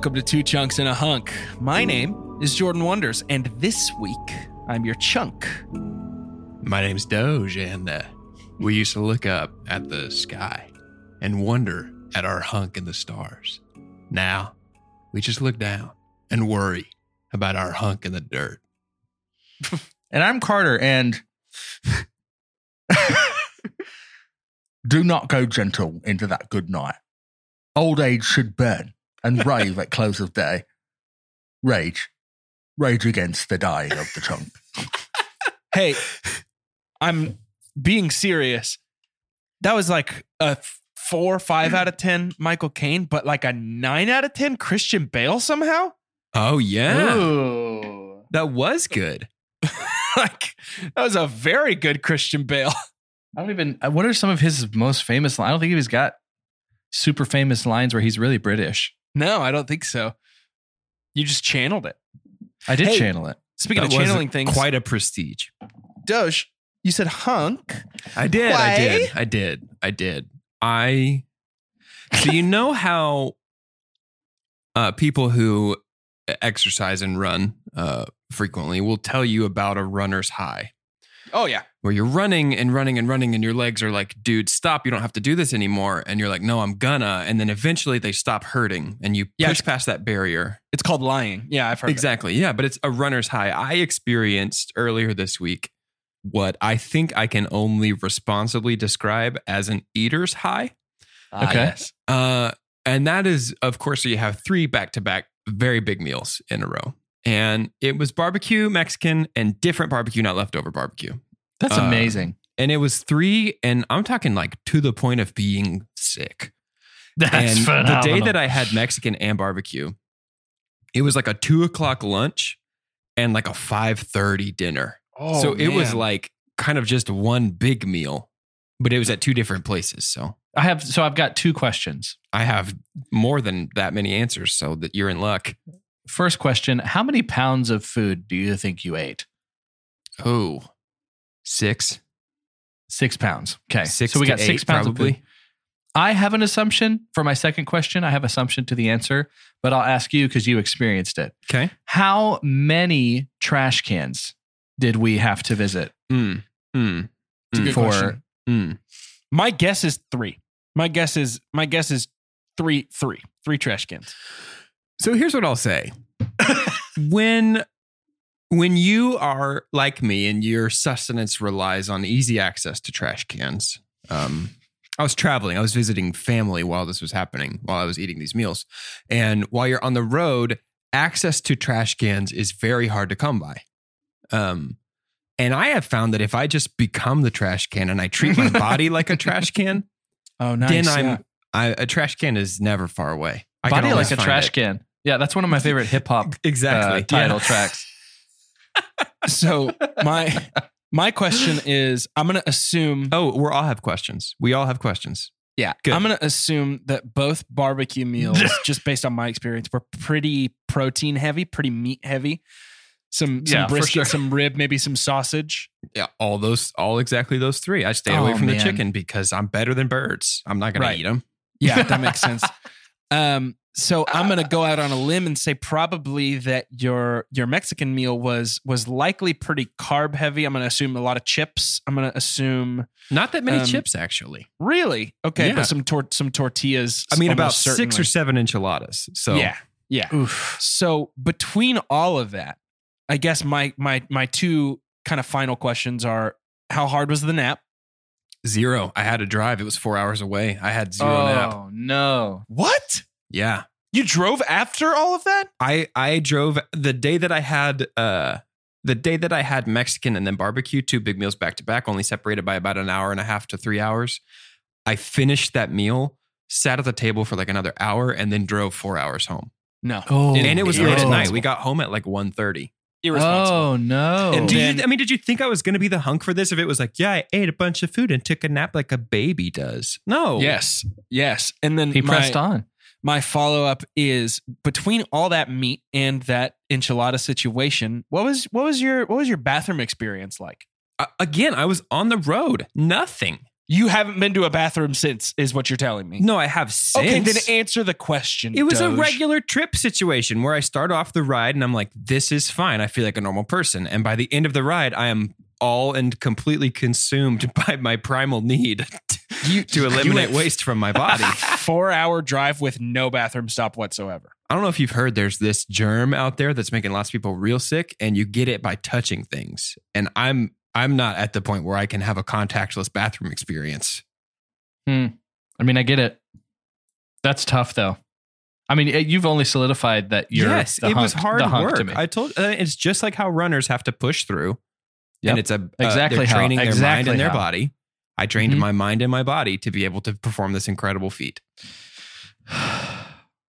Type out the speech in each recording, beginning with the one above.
Welcome to Two Chunks and a Hunk. My name is Jordan Wonders, and this week I'm your chunk. My name's Doge, and uh, we used to look up at the sky and wonder at our hunk in the stars. Now, we just look down and worry about our hunk in the dirt. And I'm Carter, and do not go gentle into that good night. Old age should burn and rave at close of day. Rage. Rage against the dying of the chunk. Hey, I'm being serious. That was like a four, five out of 10 Michael Caine, but like a nine out of 10 Christian Bale somehow? Oh, yeah. Ooh. That was good. like, that was a very good Christian Bale. I don't even, uh, what are some of his most famous lines? I don't think he's got super famous lines where he's really British. No, I don't think so. You just channeled it. I did Hey. channel it. Speaking That of was channeling things, Quite a prestige. Doge, you said hunk. I did. I did. I did. I did. I. So you know how uh, people who exercise and run uh, frequently will tell you about a runner's high, Oh, yeah. Where you're running and running and running, and your legs are like, "Dude, stop! You don't have to do this anymore." And you're like, "No, I'm gonna." And then eventually they stop hurting, and you Yeah, push past that barrier. It's called lying. Yeah, I've heard that. Exactly. Yeah, but it's a runner's high. I experienced earlier this week what I think I can only responsibly describe as an eater's high. Ah, Okay. yes. Uh, and that is, of course, so you have three back to back very big meals in a row. And it was barbecue, Mexican, and different barbecue, not leftover barbecue. That's Uh, amazing. And it was three, and I'm talking like to the point of being sick. That's and the day that I had Mexican and barbecue, it was like a two o'clock lunch and like a five thirty dinner. Oh, so it was like kind of just one big meal, but it was at two different places. So I have, so I've got two questions. I have more than that many answers, so that you're in luck. First question How many pounds of food do you think you ate? Oh, six, Six pounds. Okay. six. so we got six eight, pounds of probably. I have an assumption for my second question. I have assumption to the answer, but I'll ask you because you experienced it. Okay. How many trash cans did we have to visit Mm, mm, mm, for? question. mm. My guess is three. My guess is my guess is three, three, three trash cans. So here's what I'll say. when when you are like me and your sustenance relies on easy access to trash cans, um, I was traveling. I was visiting family while this was happening, while I was eating these meals. And while you're on the road, access to trash cans is very hard to come by. Um, and I have found that if I just become the trash can and I treat my body like a trash can, Oh, nice. then I'm I, a trash can is never far away. I Body like a trash it. can. Yeah, that's one of my favorite hip hop Exactly. uh, title Yeah. tracks. So my my question is, I'm gonna assume. Oh, we all have questions. We all have questions. yeah, good. I'm gonna assume that both barbecue meals, just based on my experience, were pretty protein heavy, pretty meat heavy. Some some Yeah, brisket, sure. some rib, maybe some sausage. Yeah, all those, all exactly those three. I stay away Oh, from the chicken because I'm better than birds. I'm not going Right. to eat them. Yeah, that makes sense. Um, So I'm gonna go out on a limb and say probably that your your Mexican meal was was likely pretty carb heavy. I'm gonna assume a lot of chips. I'm gonna assume Not that many Um, chips, actually. really okay, Yeah. but some tor- some tortillas. I mean, about almost six or seven enchiladas. So yeah, yeah. Oof. So between all of that, I guess my my my two kind of final questions are: How hard was the nap? zero. I had to drive. It was four hours away. I had zero nap. Oh no. What Yeah. You drove after all of that? I I drove the day that I had uh the day that I had Mexican and then barbecue, two big meals back to back, only separated by about an hour and a half to three hours. I finished that meal, sat at the table for like another hour, and then drove four hours home. No, Oh, and it was late at night. We got home at like 1.30. irresponsible. Oh no. And Did then- you, I mean, did you think I was going to be the hunk for this if it was like, yeah, I ate a bunch of food and took a nap like a baby does? No. Yes, yes. And then he my, pressed on. My follow up is between all that meat and that enchilada situation. What was what was your what was your bathroom experience like? Uh, again, I was on the road. Nothing. You haven't been to a bathroom since, is what you're telling me. No, I have since. Okay, then answer the question. It was a regular trip situation where I start off the ride and I'm like, this is fine. I feel like a normal person. And by the end of the ride, I am all and completely consumed by my primal need You- to eliminate waste from my body. four hour drive with no bathroom stop whatsoever. I don't know if you've heard there's this germ out there that's making lots of people real sick and you get it by touching things. And I'm I'm not at the point where I can have a contactless bathroom experience. Hmm. I mean, I get it. That's tough though. I mean, you've only solidified that you're yes, the it was hard work. to me. I told uh, it's just like how runners have to push through. Yep. And it's a uh, Exactly they're how- training their mind exactly and their how. body. I trained Mhm. my mind and my body to be able to perform this incredible feat.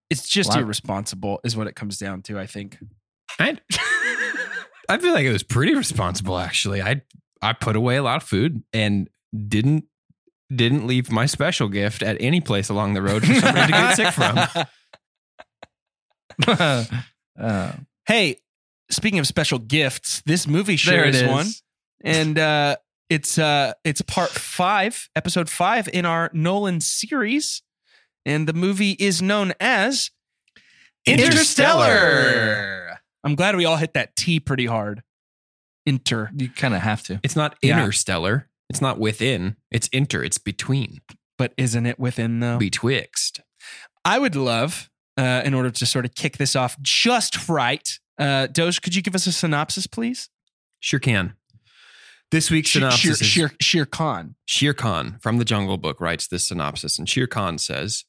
It's just Wow. irresponsible, is what it comes down to, I think. I, I feel like it was pretty responsible actually. I I put away a lot of food and didn't didn't leave my special gift at any place along the road for somebody to get sick from. Uh, Hey, speaking of special gifts, this movie sure there it is is. one. And uh it's uh it's part five, episode five in our Nolan series. And the movie is known as Interstellar. I'm glad we all hit that T pretty hard. Inter. You kind of have to. It's not Yeah. interstellar. It's not within. It's inter. It's between. But isn't it within though? Betwixt. I would love, uh, in order to sort of kick this off just right, uh, Doge, could you give us a synopsis, please? Sure can. This week's synopsis Shere, Shere, Shere Khan. Shere Khan from the Jungle Book writes this synopsis, and Shere Khan says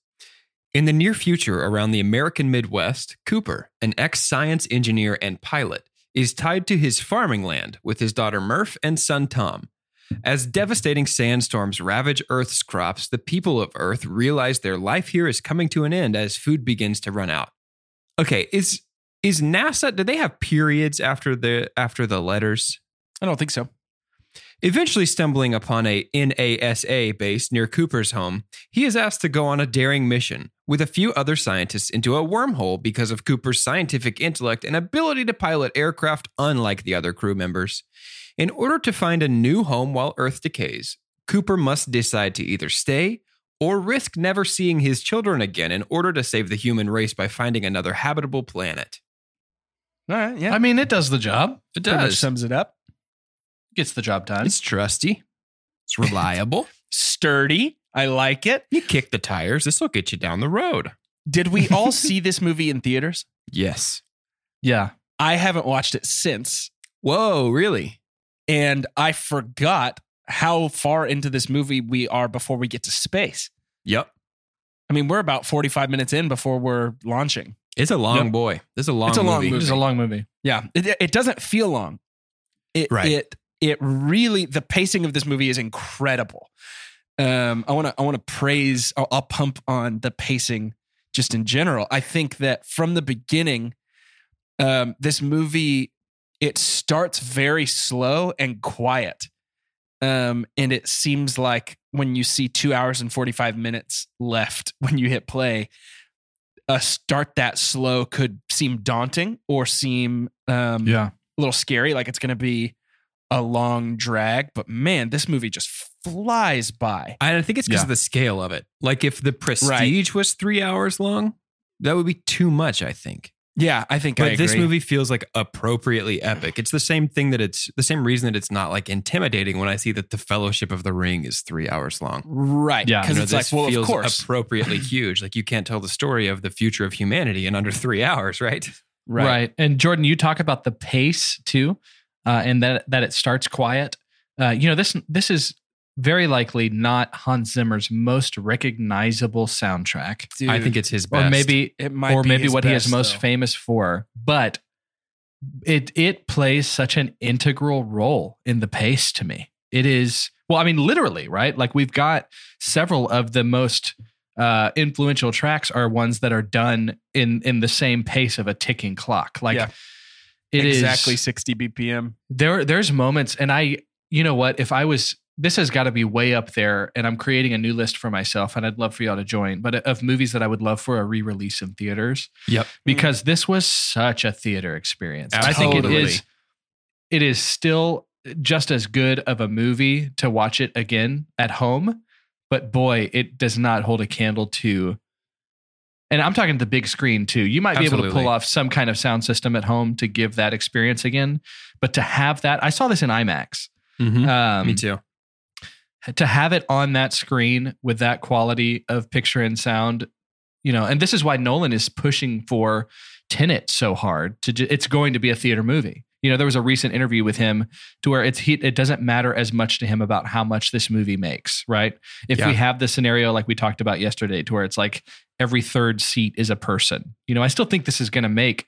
In the near future, around the American Midwest, Cooper, an ex science engineer and pilot, is tied to his farming land with his daughter Murph and son Tom. As devastating sandstorms ravage Earth's crops, the people of Earth realize their life here is coming to an end as food begins to run out. Okay, is is NASA? Do they have periods after the after the letters? I don't think so. Eventually stumbling upon a NASA base near Cooper's home, he is asked to go on a daring mission with a few other scientists into a wormhole because of Cooper's scientific intellect and ability to pilot aircraft unlike the other crew members. In order to find a new home while Earth decays, Cooper must decide to either stay or risk never seeing his children again in order to save the human race by finding another habitable planet. All right, yeah. I mean, it does the job. It Pretty much sums it up. Gets the job done. It's trusty. It's reliable. Sturdy. I like it. You kick the tires. This will get you down the road. Did we all see this movie in theaters? Yes. yeah. I haven't watched it since, Whoa, really? and I forgot how far into this movie we are before we get to space. Yep. I mean, we're about 45 minutes in before we're launching. It's a long Yep. boy. This is a long It's a long movie. It was a long movie. Yeah, it, it doesn't feel long. It Right. it it really the pacing of this movie is incredible. Um, I want to I want to praise. I'll, I'll pump on the pacing just in general. I think that from the beginning, um, this movie it starts very slow and quiet, um, and it seems like when you see two hours and forty five minutes left when you hit play, a start that slow could seem daunting or seem um, Yeah. a little scary, like it's going to be a long drag. But man, this movie just flies by. I think it's because Yeah. of the scale of it. Like if the Prestige was three hours long, that would be too much. I think. Yeah, I think I But this movie feels like appropriately epic. It's the same thing that it's the same reason that it's not like intimidating when I see that the Fellowship of the Ring is three hours long. right? Yeah. because You know, it's like, this well, of feels course, appropriately huge. Like you can't tell the story of the future of humanity in under three hours, right? Right. And Jordan, you talk about the pace too, uh, and that that it starts quiet. Uh, you know, this this is very likely not Hans Zimmer's most recognizable soundtrack, Dude, I think it's his best. or maybe it might or be maybe what he is most though. famous for. But it it plays such an integral role in the pace to me. It is well, I mean, literally, right? Like we've got several of the most uh, influential tracks are ones that are done in in the same pace of a ticking clock. Like Yeah. it is exactly 60 BPM. there there's moments and i you know what if i was this has got to be way up there and i'm creating a new list for myself and i'd love for y'all to join but of movies that i would love for a re-release in theaters Yep. because this was such a theater experience i think it is it is still just as good of a movie to watch it again at home but boy it does not hold a candle to and I'm talking the big screen too. You might be able to pull off some kind of sound system at home to give that experience again, but to have that, I saw this in IMAX. Mhm. Um, Me too. To have it on that screen with that quality of picture and sound, you know, and this is why Nolan is pushing for Tenet so hard. To ju- it's going to be a theater movie. You know, there was a recent interview with him to where it's he, it doesn't matter as much to him about how much this movie makes, right? If we have the scenario like we talked about yesterday, to where it's like every third seat is a person. You know, I still think this is going to make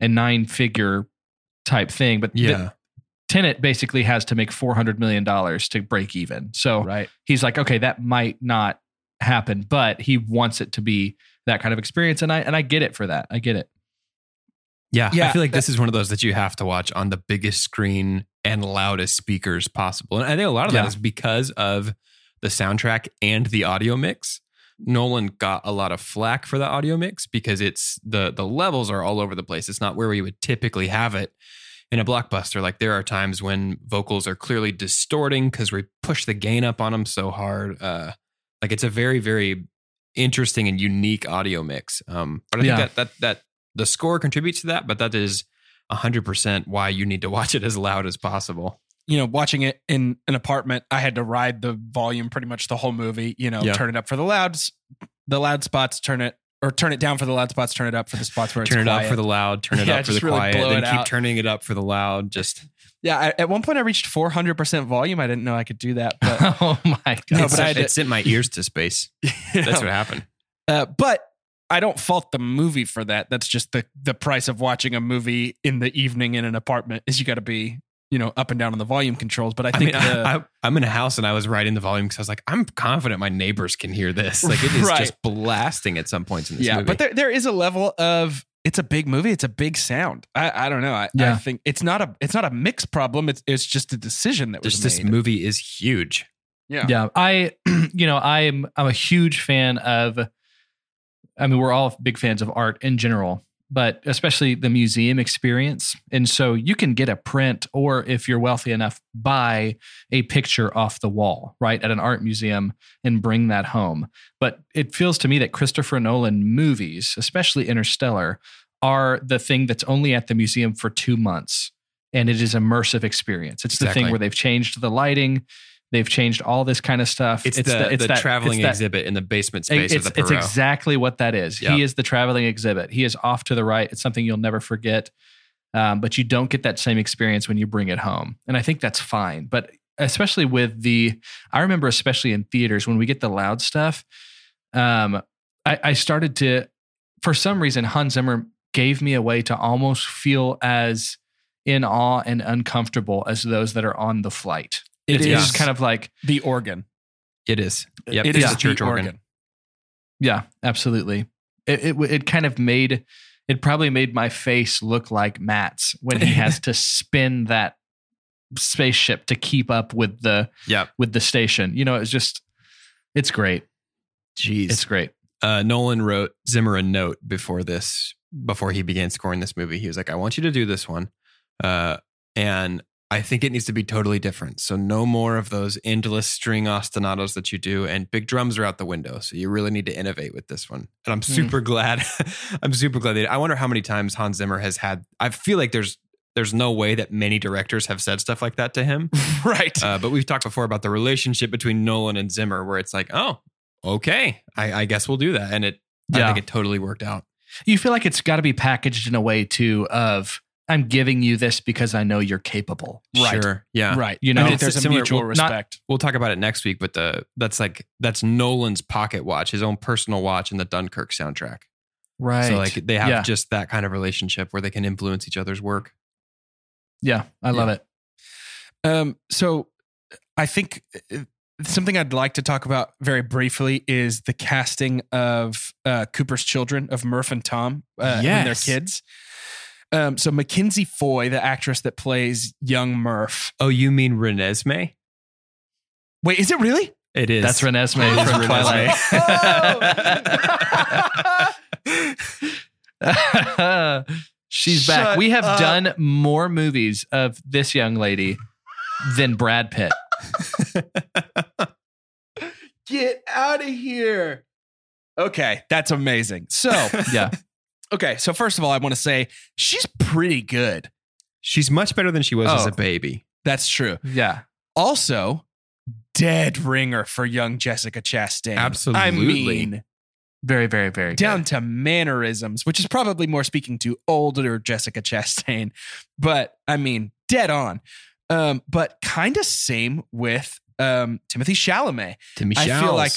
a nine figure type thing, but Yeah. Tenet basically has to make four hundred million dollars to break even. So Right. he's like, okay, that might not happen, but he wants it to be that kind of experience, and I and I get it for that. I get it. Yeah, Yeah, I feel like this is one of those that you have to watch on the biggest screen and loudest speakers possible. And I think a lot of Yeah. that is because of the soundtrack and the audio mix. Nolan got a lot of flack for the audio mix because it's the the levels are all over the place. It's not where we would typically have it in a blockbuster. Like there are times when vocals are clearly distorting because we push the gain up on them so hard. Uh, like it's a very very interesting and unique audio mix. Um, but I think Yeah. that that that the score contributes to that, but that is hundred percent why you need to watch it as loud as possible. You know, watching it in an apartment, I had to ride the volume pretty much the whole movie. You know, Yeah. turn it up for the louds, the loud spots, turn it or turn it down for the loud spots, turn it up for the spots where it's turn it quiet. up for the loud, turn it Yeah, up for the really quiet, then keep out. turning it up for the loud. Just Yeah, I, at one point I reached 400% volume. I didn't know I could do that, but oh my god! No, it's, but it sent my ears to space. That's know. what happened. Uh, but I don't fault the movie for that. That's just the the price of watching a movie in the evening in an apartment is you got to be you know up and down on the volume controls. But I I think mean, the, I, I'm in a house and I was writing the volume because I was like, I'm confident my neighbors can hear this. Like it is Right. just blasting at some points in this yeah, movie. but there there is a level of it's a big movie. It's a big sound. I, I don't know. I, I think it's not a it's not a mix problem. It's it's just a decision that was just this movie is huge. yeah. yeah i you know i'm i'm a huge fan of i mean we're all big fans of art in general but especially the museum experience. And so you can get a print or if you're wealthy enough buy a picture off the wall right at an art museum and bring that home. But it feels to me that christopher nolan movies especially interstellar are the thing that's only at the museum for two months and it is immersive experience. It's the thing where they've changed the lighting They've changed all this kind of stuff. It's, the, the, that- traveling it's that- exhibit in the basement space it's, of the Perot. it's exactly what that is. Yeah. He is the traveling exhibit. He is off to the right. It's something you'll never forget. Um, but you don't get that same experience when you bring it home. And I think that's fine. But especially with the, I remember, especially in theaters, when we get the loud stuff, um, I, I started to, for some reason, Hans Zimmer gave me a way to almost feel as in awe and uncomfortable as those that are on the flight. It it's is just kind of like, the organ. it is. Yep. It it's is the church the organ. Yeah, absolutely. It, it it kind of made it probably made my face look like Matt's when he has to spin that spaceship to keep up with the Yep. with the station. You know, it's just it's great. Jeez. It's great. uh, Nolan wrote Zimmer a note before this, before he began scoring this movie. He was like, "I want you to do this one," uh, and I think it needs to be totally different. So no more of those endless string ostinatos that you do, and big drums are out the window. So you really need to innovate with this one. And I'm super glad. I'm super glad. They, I wonder how many times Hans Zimmer has had. I feel like there's there's no way that many directors have said stuff like that to him. right. Uh, but we've talked before about the relationship between Nolan and Zimmer, where it's like, oh, okay, I, I guess we'll do that, and it. I Yeah. think it totally worked out. You feel like it's got to be packaged in a way too of I'm giving you this because I know you're capable. Right. Sure. Yeah. right. You I know, mean, there's a similar- mutual well, not- respect. We'll talk about it next week, but the that's like that's Nolan's pocket watch, his own personal watch, and the Dunkirk soundtrack. Right. So like they have Yeah. just that kind of relationship where they can influence each other's work. Yeah, I love it. Um, so I think uh, something I'd like to talk about very briefly is the casting of uh, Cooper's children of Murph and Tom uh, when they're Yes. kids. Um, so Mackenzie Foy, the actress that plays young Murph. Oh, you mean Renesmee? Wait, is it really? It is. That's Renesmee It is from Twilight. She's back. We have up. done more movies of this young lady than Brad Pitt. Get out of here. Okay, that's amazing. So, Yeah. Okay, so first of all, I want to say she's pretty good. She's much better than she was as Oh. a baby. That's true. Yeah. Also, dead ringer for young Jessica Chastain. Absolutely. I Absolutely. mean, Very, very, very good. down to mannerisms, which is probably more speaking to older Jessica Chastain, but I mean, dead on. Um, but kind of same with um, Timothy Chalamet. Timmy I feel like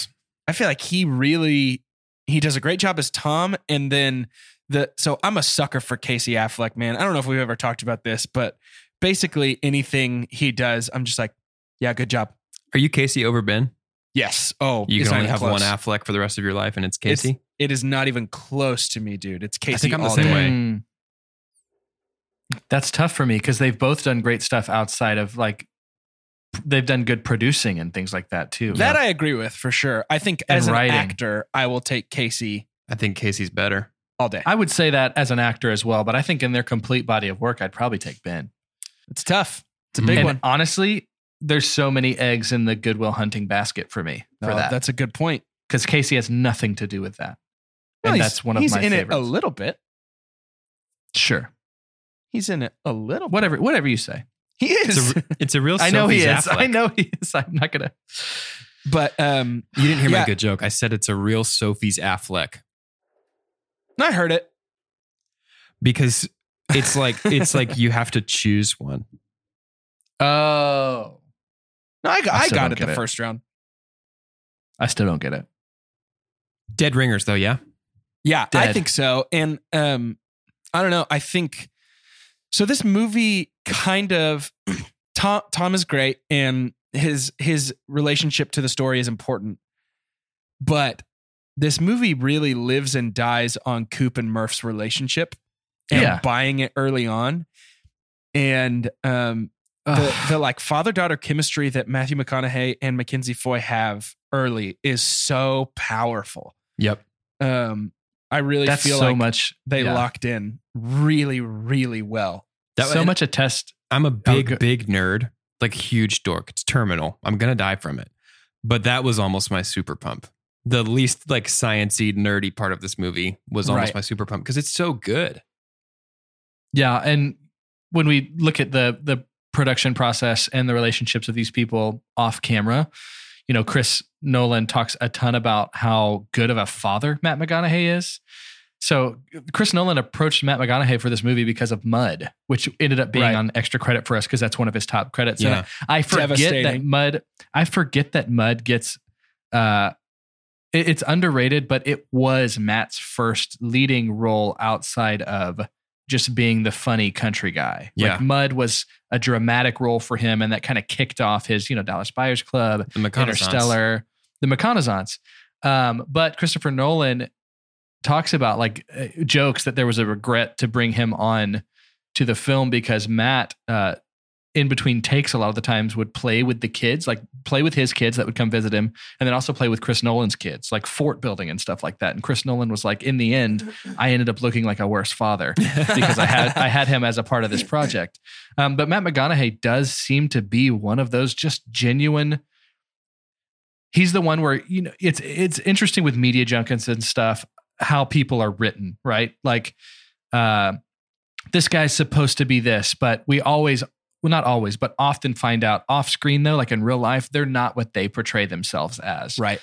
I feel like he really he does a great job as Tom, and then the so I'm a sucker for Casey Affleck, man. I don't know if we've ever talked about this, but basically anything he does, I'm just like, yeah, good job. Are you Casey over Ben? Yes. Oh, You can only have close. one Affleck for the rest of your life, and it's It's- Casey. It is not even close to me, dude. It's Casey. I think I'm the same day. way. Mm. That's tough for me because they've both done great stuff outside of like they've done good producing and things like that too. That I agree with for sure. I think And as an writing. actor, I will take Casey I think Casey's better. All day. I would say that as an actor as well, but I think in their complete body of work, I'd probably take Ben. It's tough. It's a big and one. honestly, there's so many eggs in the Good Will Hunting basket for me for No, that That's a good point. because Casey has nothing to do with that, Well, and that's one of he's my in favorites. it a little bit. sure, He's in it a little. bit. whatever, whatever you say. He It's is. a, it's a real. I know he Sophie is. I know he is. I'm not gonna. but um, You didn't hear Yeah. my good joke. I said it's a real Sophie's Affleck I heard it. because it's like it's like you have to choose one. Oh, No, I got, I I got it the it. first round. I still don't get it. Dead ringers, though. Yeah. Yeah, I think so. And um, I don't know. I think so. This movie kind of Tom. Tom is great, and his his relationship to the story is important. But this movie really lives and dies on Coop and Murph's relationship, and Yeah. buying it early on, and um, the, the like father daughter chemistry that Matthew McConaughey and Mackenzie Foy have early is so powerful. Yep. Um, I really That's feel so like much. they yeah. locked in really, really well. That so and much a test. I'm a big, good. big nerd, like huge dork. It's terminal. I'm gonna die from it. But that was almost my super pump. The least like sciency, nerdy part of this movie was almost Right. my super pump because it's so good. Yeah, and when we look at the the production process and the relationships of these people off camera, you know, Chris Nolan talks a ton about how good of a father Matt McConaughey is. So Chris Nolan approached Matt McConaughey for this movie because of Mud, which ended up being Right. on extra credit for us because that's one of his top credits. And Yeah. I forget that Mud. I forget that Mud gets. Uh, it- it's underrated, but it was Matt's first leading role outside of just being the funny country guy. Yeah. Like Mud was a dramatic role for him, and that kind of kicked off his, you know, Dallas Buyers Club, The. Interstellar, the McConaissance. Um, but Christopher Nolan talks about like uh, jokes that there was a regret to bring him on to the film because Matt uh, in between takes a lot of the times would play with the kids, like play with his kids that would come visit him, and then also play with Chris Nolan's kids, like fort building and stuff like that. And Chris Nolan was like, in the end, I ended up looking like a worse father because I had I had him as a part of this project. Um, but Matt McConaughey does seem to be one of those just genuine. He's the one where you know it's it's interesting with media junkets and stuff how people are written, right? Like, uh, this guy's supposed to be this, but we always well not always but often find out off screen though like in real life they're not what they portray themselves as Right.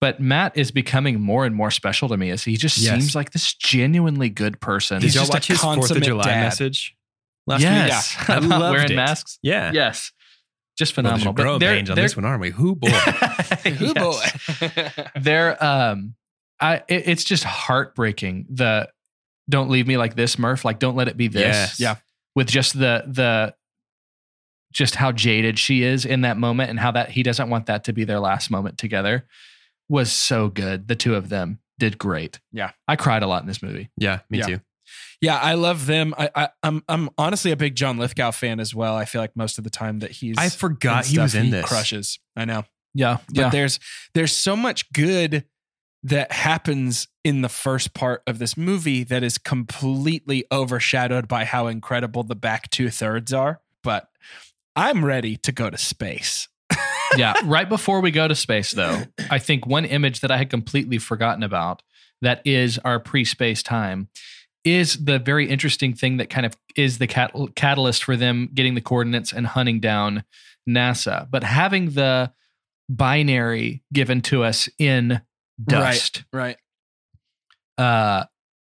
but matt is becoming more and more special to me as he just Yes. seems like this genuinely good person He's Did y'all just watch his Fourth of July dad. message last week? yes I about loved wearing it. masks Yeah. yes just Well, there's phenomenal growing they're- pains on this one, aren't we? Who boy? Ooh, Yes. boy. they're um i it- it's just heartbreaking the don't leave me like this murph like don't let it be this Yes. Yeah. with just the the just how jaded she is in that moment and how that he doesn't want that to be their last moment together was so good the two of them did great Yeah. i cried a lot in this movie Yeah, me Yeah. too. Yeah, I love them. I, I I'm I'm honestly a big John Lithgow fan as well. I feel like most of the time that he's I forgot in he was stuff, in this. crushes. I know. yeah But there's there's so much good that happens in the first part of this movie that is completely overshadowed by how incredible the back two thirds are. But I'm ready to go to space. yeah right before we go to space though i think one image that i had completely forgotten about that is our pre-space time is the very interesting thing that kind of is the cat- catalyst for them getting the coordinates and hunting down nasa but having the binary given to us in dust Right. uh,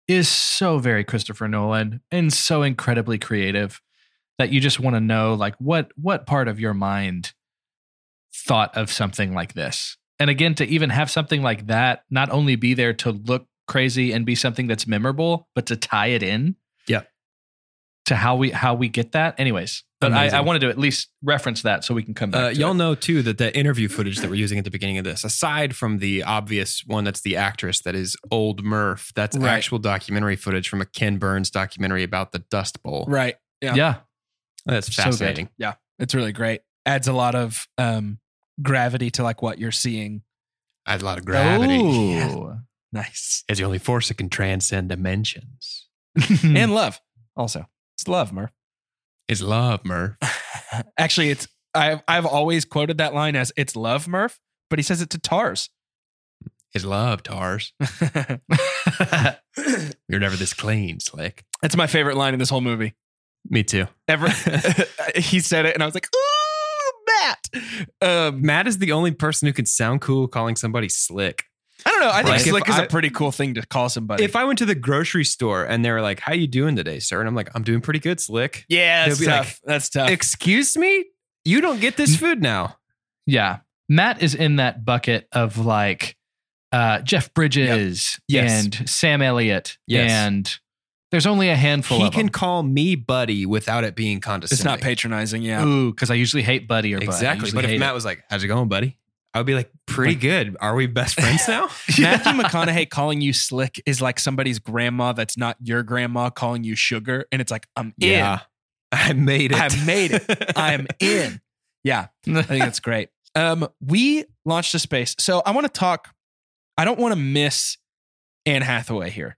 is so very Christopher Nolan and so incredibly creative that you just want to know like what what part of your mind thought of something like this. And again, to even have something like that not only be there to look crazy and be something that's memorable, but to tie it in, Yeah. to how we how we get that. Anyways, but I, I wanted to at least reference that so we can come back. Uh, to y'all it. know too that the interview footage that we're using at the beginning of this, aside from the obvious one that's the actress that is old Murph, that's Right. actual documentary footage from a Ken Burns documentary about the Dust Bowl. Right. Yeah. yeah, That's So yeah. It's really great. Adds a lot of um gravity to like what you're seeing. Adds a lot of gravity. Ooh. Nice. It's the only force that can transcend dimensions. And love. Also. It's love, Murph. It's love, Murph. Actually, it's I've I've always quoted that line as it's love, Murph, but he says it to Tars. Is love, Tars. You're never this clean, Slick. That's my favorite line in this whole movie. Me too. Ever he said it and I was like, ooh, Matt. Um, Matt is the only person who can sound cool calling somebody slick. I don't know. I think Like, if slick is a I- pretty cool thing to call somebody. If I went to the grocery store and they were like, "How you doing today, sir?" and I'm like, "I'm doing pretty good, slick." yeah, that's be tough. like, that's tough. Excuse me, you don't get this food now. Yeah. Matt is in that bucket of like uh, Jeff Bridges Yes. and Sam Elliott. Yes. And there's only a handful he of can them. call me buddy without it being condescending. it's not patronizing. Yeah. Ooh, because I usually hate Buddy or Bud. I exactly. But if Matt it. was like, "How's it going, buddy?" I would be like, "Pretty good. Are we best friends now?" Matthew McConaughey calling you slick is like somebody's grandma that's not your grandma calling you sugar. And it's like, I'm yeah, I made it. I made it. I'm in. Yeah. I think that's great. Um, we launched a space. So I want to talk. I don't want to miss Anne Hathaway here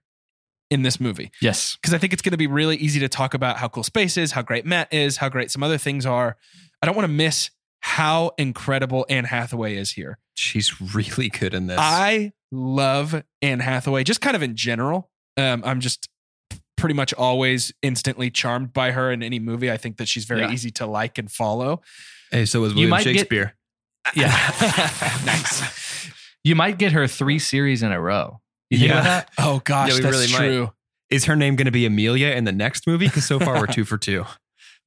in this movie yes. because I think it's going to be really easy to talk about how cool space is, how great Matt is, how great some other things are. I don't want to miss how incredible Anne Hathaway is here. She's really good in this. I love Anne Hathaway, just kind of in general. Um, I'm just pretty much always instantly charmed by her in any movie. I think that she's very Yeah. easy to like and follow. hey, so was William might get- Shakespeare. Yeah. nice. You might get her three series in a row. You Yeah. that? Oh gosh, Yeah, that's really might. true. Is her name going to be Amelia in the next movie? Because so far we're two for two.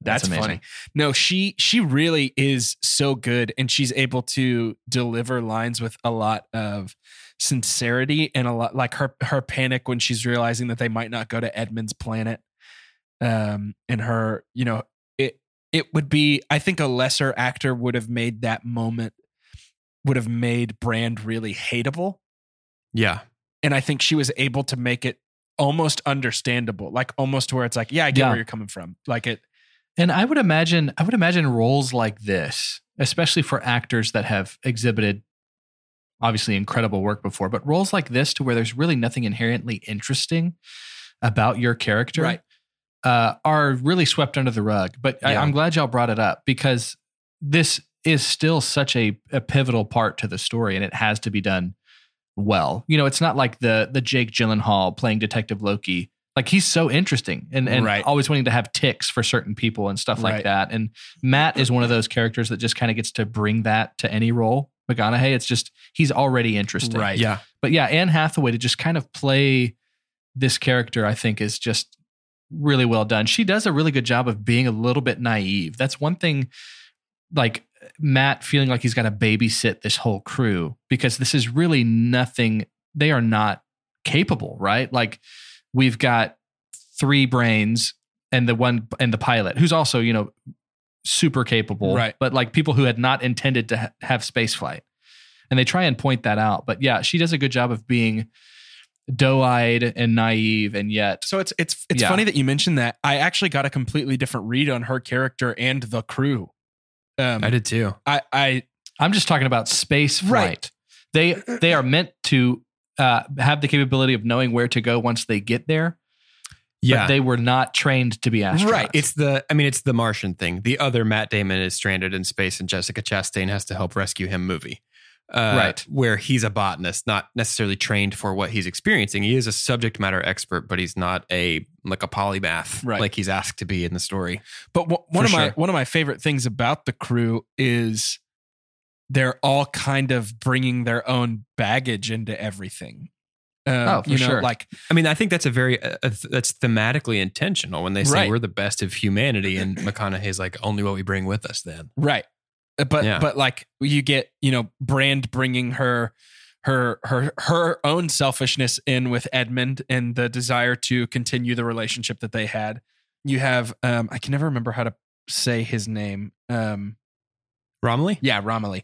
That's, amazing. funny. No, she she really is so good, and she's able to deliver lines with a lot of sincerity and a lot like her her panic when she's realizing that they might not go to Edmund's planet. Um, and her, you know, it it would be. I think a lesser actor would have made that moment would have made Brand really hateable, Yeah. And I think she was able to make it almost understandable, like almost to where it's like, yeah, I get Yeah. where you're coming from, like it. And I would imagine, I would imagine roles like this, especially for actors that have exhibited obviously incredible work before, but roles like this to where there's really nothing inherently interesting about your character, Right. uh, are really swept under the rug. But I, Yeah. I'm glad y'all brought it up because this is still such a, a pivotal part to the story, and it has to be done well. You know, it's not like the the Jake Gyllenhaal playing Detective Loki. Like he's so interesting and, and Right. always wanting to have ticks for certain people and stuff like Right. that. And Matt is one of those characters that just kind of gets to bring that to any role. McConaughey, it's just he's already interesting. Right. Yeah. But yeah, Anne Hathaway to just kind of play this character, I think, is just really well done. She does a really good job of being a little bit naive. That's one thing, like Matt feeling like he's got to babysit this whole crew because this is really nothing. They are not capable, right? Like we've got three brains and the one and the pilot who's also, you know, super capable, Right. But like people who had not intended to ha- have space flight. And they try and point that out. But yeah, she does a good job of being doe-eyed and naive and yet So it's it's it's Yeah. funny that you mentioned that. I actually got a completely different read on her character and the crew. Um, I did too. I, I I'm just talking about space flight. Right. They they are meant to uh, have the capability of knowing where to go once they get there. Yeah. But they were not trained to be astronauts. Right. It's the, I mean, it's the Martian thing. The other Matt Damon is stranded in space and Jessica Chastain has to help rescue him movie. Uh, Right. Where he's a botanist, not necessarily trained for what he's experiencing. He is a subject matter expert, but he's not a, like a polymath, Right. like he's asked to be in the story. But w- one of my one of my favorite things about the crew is they're all kind of bringing their own baggage into everything. Um, Oh, for you know, sure. like I mean, I think that's a very, uh, uh, that's thematically intentional when they say Right. we're the best of humanity. And McConaughey's like, only what we bring with us then. right, but Yeah. but like you get you know Brand bringing her her her her own selfishness in with Edmund and the desire to continue the relationship that they had. You have um I can never remember how to say his name. Um Romilly? Yeah, Romilly.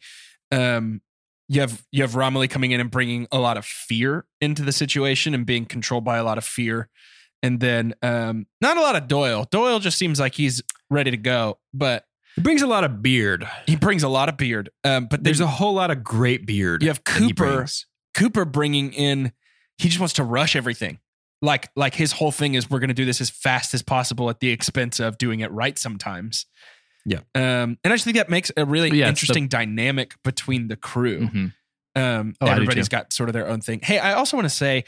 Um, you have you have Romilly coming in and bringing a lot of fear into the situation and being controlled by a lot of fear, and then um, not a lot of Doyle. Doyle just seems like he's ready to go, but It brings a lot of beard. he brings a lot of beard. Um, but There's there's a whole lot of great beard. You have Cooper. Cooper bringing in. He just wants to rush everything. Like like his whole thing is we're going to do this as fast as possible at the expense of doing it right sometimes. Yeah. Um, and I just think that makes a really Yeah, it's the- interesting dynamic between the crew. Mhm. Um, Oh, everybody's got sort of their own thing. Hey, I also want to say,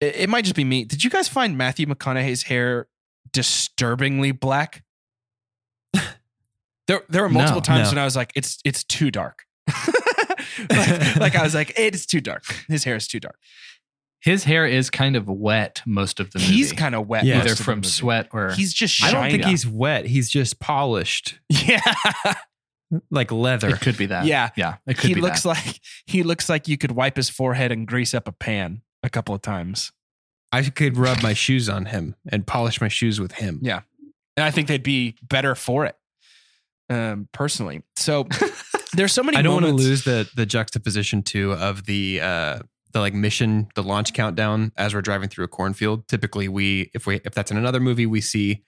it, it might just be me. Did you guys find Matthew McConaughey's hair disturbingly black? There, there were multiple No, times no. when I was like, it's it's too dark. like, like I was like, it's too dark. His hair is too dark. His hair is kind of wet most of the movie. He's kind of wet. Yeah. either from sweat or He's just I don't think he's wet. He's just polished Yeah, like leather. it could be that. Yeah. Yeah. It could he be looks that. like he looks like you could wipe his forehead and grease up a pan a couple of times. I could rub my shoes on him and polish my shoes with him. Yeah. and I think they'd be better for it. Um, personally, so there's so many. I don't want to lose the the juxtaposition too of the uh the like mission, the launch countdown as we're driving through a cornfield. Typically, we if we if that's in another movie, we see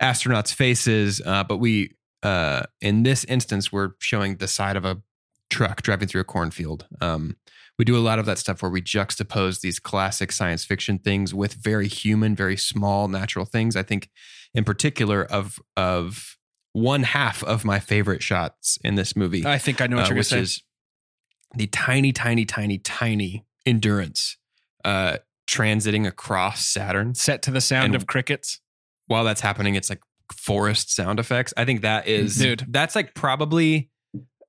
astronauts' faces, uh, but we uh in this instance we're showing the side of a truck driving through a cornfield. Um, we do a lot of that stuff where we juxtapose these classic science fiction things with very human, very small, natural things. I think, in particular, of of one half of my favorite shots in this movie I think I know what uh, you're which going to is say. the tiny, tiny, tiny, tiny endurance uh, transiting across Saturn. Set to the sound and- of crickets. While that's happening, it's like forest sound effects. I think that is, Dude. that's like probably,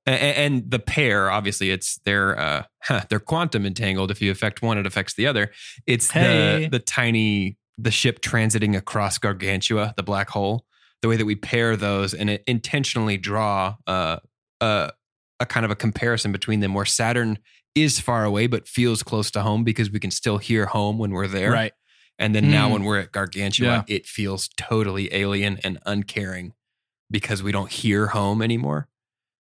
and the pair, obviously, it's they're uh, huh, they're quantum entangled. If you affect one, it affects the other. It's Hey. the the tiny the ship transiting across Gargantua, the black hole. The way that we pair those and it intentionally draw uh, uh, a kind of a comparison between them where Saturn is far away but feels close to home because we can still hear home when we're there. Right. And then now Mm. when we're at Gargantua, Yeah. it feels totally alien and uncaring because we don't hear home anymore.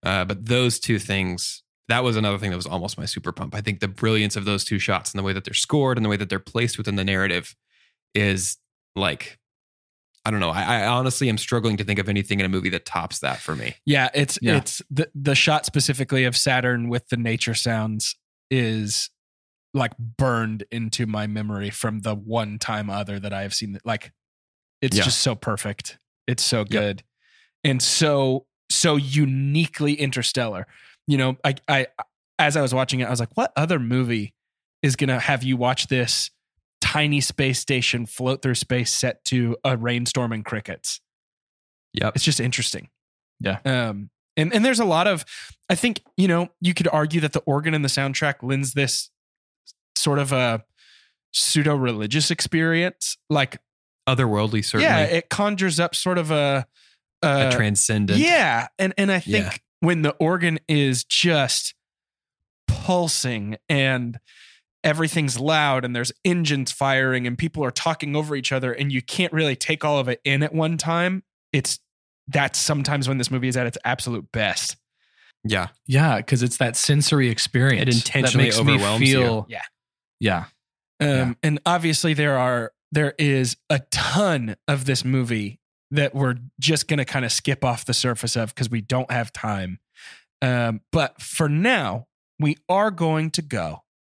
Uh, but those two things, that was another thing that was almost my super pump. I think the brilliance of those two shots and the way that they're scored and the way that they're placed within the narrative is like I don't know. I, I honestly am struggling to think of anything in a movie that tops that for me. Yeah, it's Yeah. it's the the shot specifically of Saturn with the nature sounds is like burned into my memory from the one time other that I have seen. Like, it's Yeah. just so perfect. It's so good, and so so uniquely interstellar. You know, I I as I was watching it, I was like, what other movie is gonna have you watch this tiny space station float through space set to a rainstorm and crickets? Yeah, It's just interesting. Yeah. Um, and and there's a lot of, I think you know you could argue that the organ in the soundtrack lends this sort of a pseudo religious experience. Like, Otherworldly, certainly. yeah, it conjures up sort of a, a uh, transcendent. yeah, and and I think Yeah. when the organ is just pulsing and everything's loud and there's engines firing and people are talking over each other and you can't really take all of it in at one time, it's that's sometimes when this movie is at its absolute best. Yeah. Yeah, because it's that sensory experience. It intentionally that makes me overwhelms you. feel, Yeah. Yeah. Um, Yeah. and obviously there are there is a ton of this movie that we're just going to kind of skip off the surface of because we don't have time. Um, but for now, we are going to go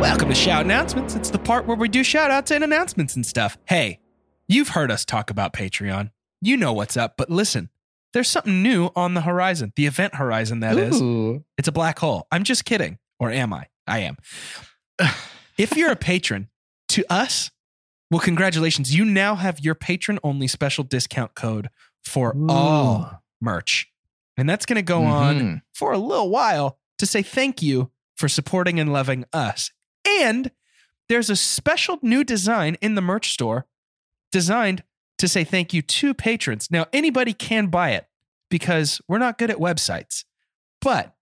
Welcome to Shout Announcements. It's the part where we do shout outs and announcements and stuff. Hey, you've heard us talk about Patreon. You know what's up, but listen, there's something new on the horizon, the event horizon, that is. Ooh. It's a black hole. I'm just kidding. Or am I? I am. if you're a patron to us, well, congratulations. You now have your patron only special discount code for all merch. And that's going to go on Mhm. for a little while to say thank you for supporting and loving us. And there's a special new design in the merch store designed to say thank you to patrons. Now, anybody can buy it because we're not good at websites, but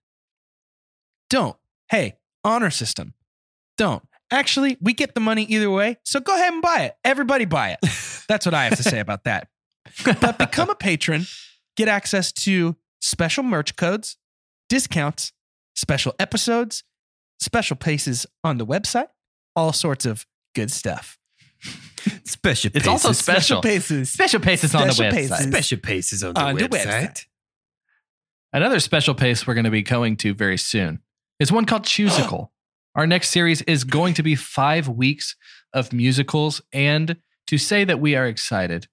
don't. Hey, honor system, don't. Actually, we get the money either way, so go ahead and buy it. Everybody buy it. That's what I have to say about that. But become a patron, get access to special merch codes, discounts, special episodes, special places on the website, all sorts of good stuff. Special It's also paces. special. paces. Special paces on the Special website. Special paces on the On the website. website. Another special pace we're going to be going to very soon is one called Choosical. Our next series is going to be five weeks of musicals, and to say that we are excited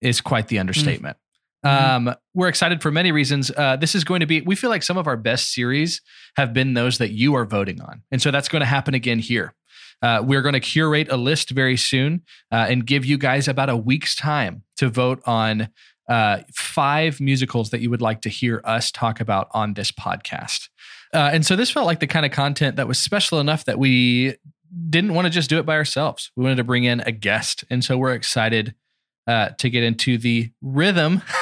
is quite the mm. understatement. Um, we're excited for many reasons. Uh, this is going to be, we feel like some of our best series have been those that you are voting on. And so that's going to happen again here. Uh, we're going to curate a list very soon uh, and give you guys about a week's time to vote on uh, five musicals that you would like to hear us talk about on this podcast. Uh, and so this felt like the kind of content that was special enough that we didn't want to just do it by ourselves. We wanted to bring in a guest. And so we're excited uh, to get into the rhythm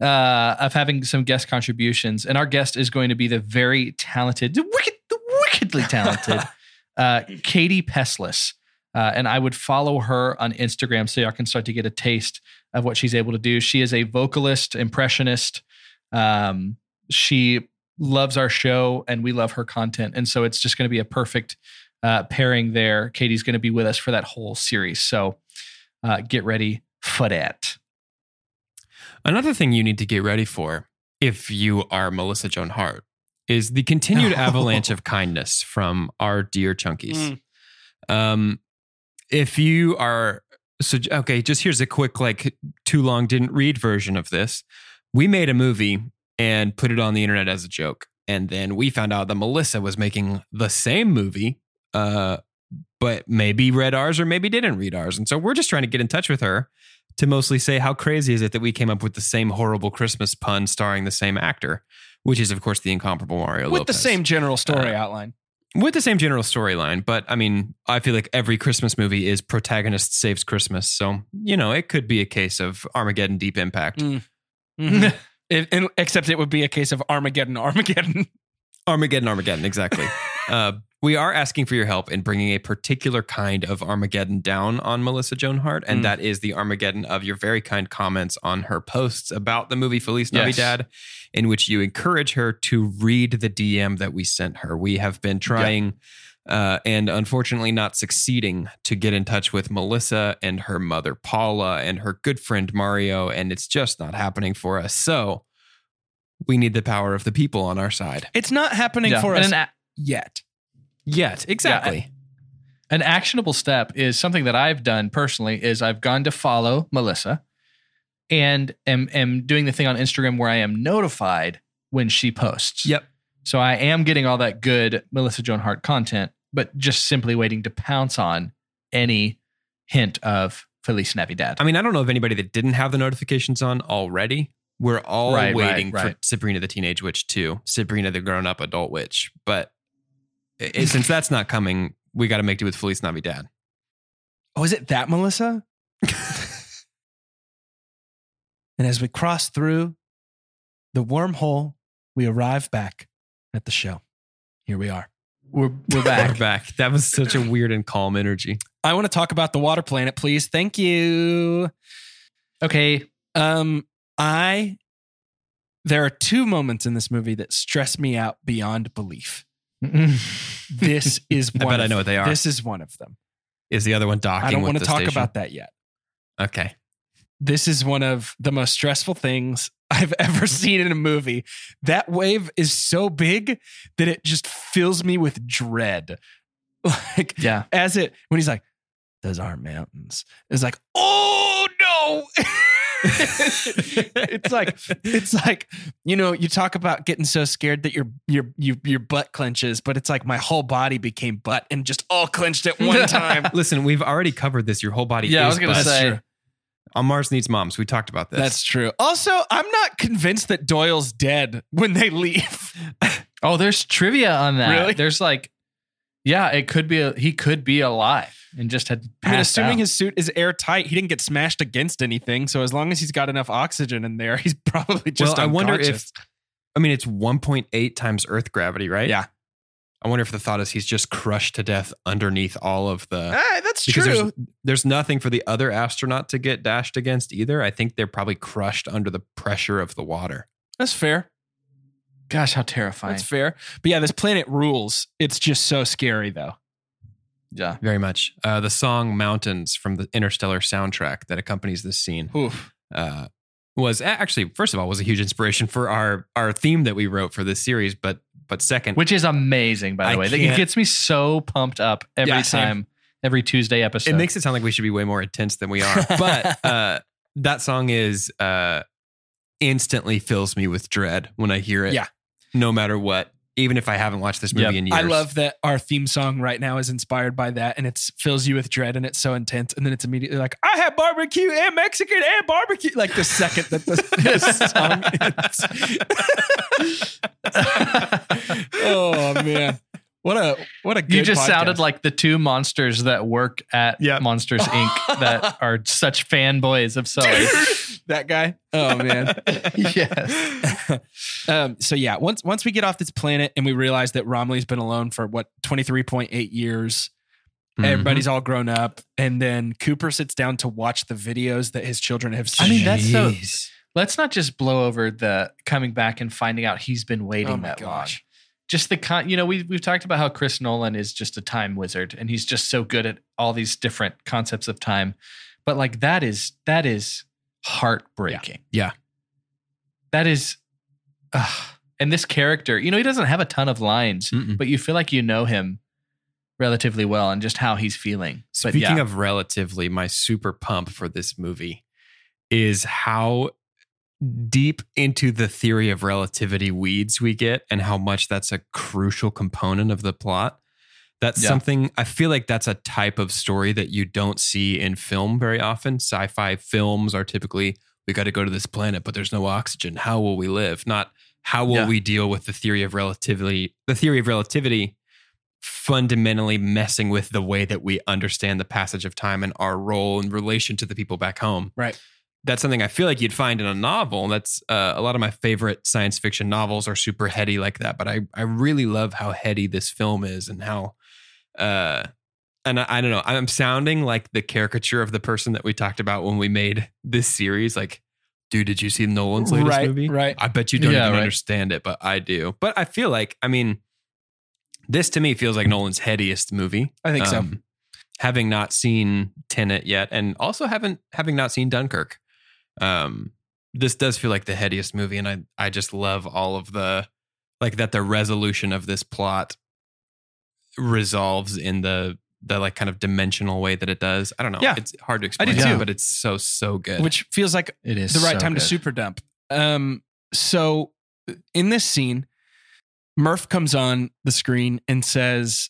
uh, of having some guest contributions. And our guest is going to be the very talented, the wicked, the wickedly talented uh, Katie Peslis. Uh, and I would follow her on Instagram so y'all can start to get a taste of what she's able to do. She is a vocalist, impressionist. Um, she loves our show and we love her content. And so it's just going to be a perfect uh, pairing there. Katie's going to be with us for that whole series. So uh, get ready for that. Another thing you need to get ready for, if you are Melissa Joan Hart, is the continued avalanche of kindness from our dear chunkies. Um, if you are so okay, just here's a quick like too long didn't read version of this. We made a movie and put it on the internet as a joke, and then we found out that Melissa was making the same movie, uh, but maybe read ours or maybe didn't read ours, and so we're just trying to get in touch with her to mostly say how crazy is it that we came up with the same horrible Christmas pun starring the same actor, which is of course the incomparable Mario With the same general story Uh, outline. with the same general storyline, but I mean, I feel like every Christmas movie is protagonist saves Christmas. So, you know, it could be a case of Armageddon Deep Impact. Mm. Mhm. It- except it would be a case of Armageddon, Armageddon. Armageddon, Armageddon, exactly. uh, we are asking for your help in bringing a particular kind of Armageddon down on Melissa Joan Hart, and Mm. that is the Armageddon of your very kind comments on her posts about the movie Feliz Yes. Navidad, in which you encourage her to read the DM that we sent her. We have been trying. Uh, and unfortunately, not succeeding to get in touch with Melissa and her mother Paula and her good friend Mario, and it's just not happening for us. So we need the power of the people on our side. It's not happening Yeah. for And us an, a- yet. Yet, exactly. an actionable step is something that I've done personally is I've gone to follow Melissa and am, am doing the thing on Instagram where I am notified when she posts. Yep. So I am getting all that good Melissa Joan Hart content, but just simply waiting to pounce on any hint of Feliz Navidad. I mean, I don't know of anybody that didn't have the notifications on already. We're all Right, right, waiting for. Sabrina the Teenage Witch too, Sabrina the Grown Up Adult Witch. But since that's not coming, we got to make do with Feliz Navidad. Oh, is it that, Melissa? and as we cross through the wormhole, we arrive back at the show. Here we are. we're, we're We're back. back. That was such a weird and calm energy. I want to talk about the water planet, please. Thank you. okay. Um, I there are two moments in this movie that stress me out beyond belief. This is I one. bet I of know them. what they are. This is one of them. Is the other one docking? I don't want want to talk about that yet. Okay. This is one of the most stressful things I've ever seen in a movie. That wave is so big that it just fills me with dread. Like yeah. as it when he's like, "Those aren't mountains." It's like, "Oh no!" it's like it's like you know you talk about getting so scared that your your your your butt clenches, but it's like my whole body became butt and just all clenched at one time. Listen, we've already covered this. Your whole body. Yeah, I was gonna butt. say- on uh, Mars needs moms. We talked about this. That's true. Also, I'm not convinced that Doyle's dead when they leave. Oh, there's trivia on that. Really? There's like, yeah, it could be a, he could be alive and just had I mean, assuming out. his suit is airtight, he didn't get smashed against anything. So as long as he's got enough oxygen in there, he's probably just. well, I wonder if. I mean, it's 1.8 times Earth gravity, right? Yeah. I wonder if the thought is he's just crushed to death underneath all of the. Ah, that's true. there's there's nothing for the other astronaut to get dashed against either. I think they're probably crushed under the pressure of the water. That's fair. Gosh, how terrifying. That's fair. But yeah, this planet rules. It's just so scary, though. Yeah. Very much. Uh, the song "Mountains" from the Interstellar soundtrack that accompanies this scene Oof. uh, was actually, first of all, was a huge inspiration for our our theme that we wrote for this series. But but second, Which is amazing, by the I way. It gets me so pumped up every Yeah, same. time, every Tuesday episode. it makes it sound like we should be way more intense than we are. but uh, that song is uh, instantly fills me with dread when I hear it. Yeah. no matter what. Even if I haven't watched this movie Yep. in years, I love that our theme song right now is inspired by that, and it fills you with dread, and it's so intense, and then it's immediately like, "I have barbecue and Mexican and barbecue." Like the second that the, the song ends. oh man, what a what a good you just podcast. sounded like the two monsters that work at Yep. Monsters Inc. that are such fanboys of Sully. that guy. Oh man. yes. um, so yeah, once once we get off this planet and we realize that Romilly's been alone for what twenty three point eight years, Mhm. everybody's all grown up, and then Cooper sits down to watch the videos that his children have seen. I mean, that's so- Let's not just blow over the coming back and finding out he's been waiting Oh that gosh. long. Just the con, you know, we we've talked about how Chris Nolan is just a time wizard and he's just so good at all these different concepts of time. But like that is that is heartbreaking. Yeah. That is ugh. and this character, you know, he doesn't have a ton of lines, Mm-mm. but you feel like you know him relatively well and just how he's feeling. Speaking yeah. of relatively, my super pump for this movie is how deep into the theory of relativity weeds we get and how much that's a crucial component of the plot. That's Yeah. something I feel like that's a type of story that you don't see in film very often. Sci fi films are typically, we got to go to this planet, but there's no oxygen. How will we live? Not how will Yeah. we deal with the theory of relativity, the theory of relativity fundamentally messing with the way that we understand the passage of time and our role in relation to the people back home. Right. That's something I feel like you'd find in a novel. That's uh, a lot of my favorite science fiction novels are super heady like that. But I, I really love how heady this film is and how, uh, and I, I don't know, I'm sounding like the caricature of the person that we talked about when we made this series. Like, dude, did you see Nolan's latest right, movie? right. I bet you don't Yeah, even right. understand it, but I do. But I feel like, I mean, this to me feels like Nolan's headiest movie. I think so. Um, Having not seen Tenet yet, and also haven't having not seen Dunkirk, um, this does feel like the headiest movie, and I I just love all of the like that the resolution of this plot resolves in the the like kind of dimensional way that it does. I don't know. Yeah. it's hard to explain, I do too. but it's so so good. Which feels like It is the right so time to super dump. Um, so in this scene, Murph comes on the screen and says,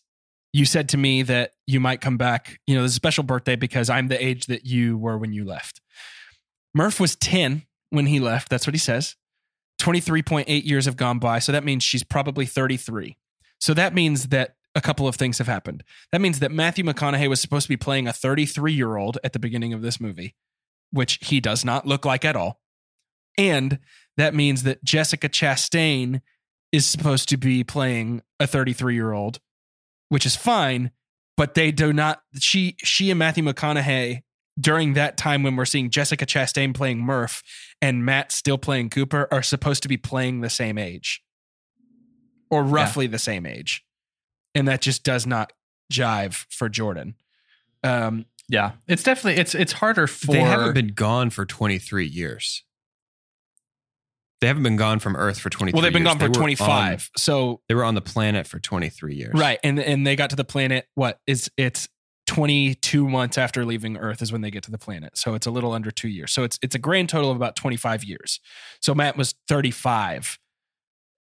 You said to me that you might come back. You know, this is a special birthday because I'm the age that you were when you left. Murph was 10 when he left. That's what he says. 23.8 years have gone by. So that means she's probably 33. So that means that a couple of things have happened. That means that Matthew McConaughey was supposed to be playing a 33 year old at the beginning of this movie, which he does not look like at all. And that means that Jessica Chastain is supposed to be playing a 33 year old, which is fine, but they do not. She, she and Matthew McConaughey during that time when we're seeing Jessica Chastain playing Murph and Matt still playing Cooper are supposed to be playing the same age or roughly the same age. And that just does not jive for Jordan. Um, Yeah, it's definitely it's it's harder for they haven't been gone for 23 years. They haven't been gone from Earth for 23 well, they've been years. gone for They were 25. on- so they were on the planet for 23 years. Right. And and they got to the planet what is it's 22 months after leaving Earth is when they get to the planet. So it's a little under 2 years. So it's it's a grand total of about 25 years. So Matt was 35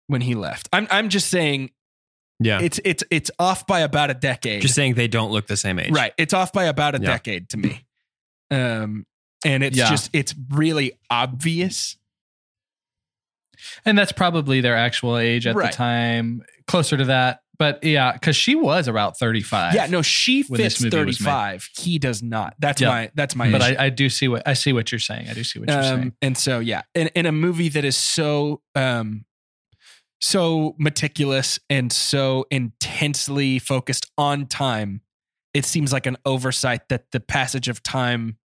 when he left. I'm I'm just saying Yeah. it's it's it's off by about a decade. Just saying they don't look the same age. right. It's off by about a Yeah. decade to me. Um and it's Yeah. just it's really obvious. and that's probably their actual age at Right. the time, closer to that. But yeah, because she was about thirty five. Yeah, no, she fits made. 35. He does not. That's Yeah. my that's my but. I, I do see what I see what you're saying. I do see what you're saying. Um, and so yeah, in, in a movie that is so um so meticulous and so intensely focused on time, it seems like an oversight that the passage of time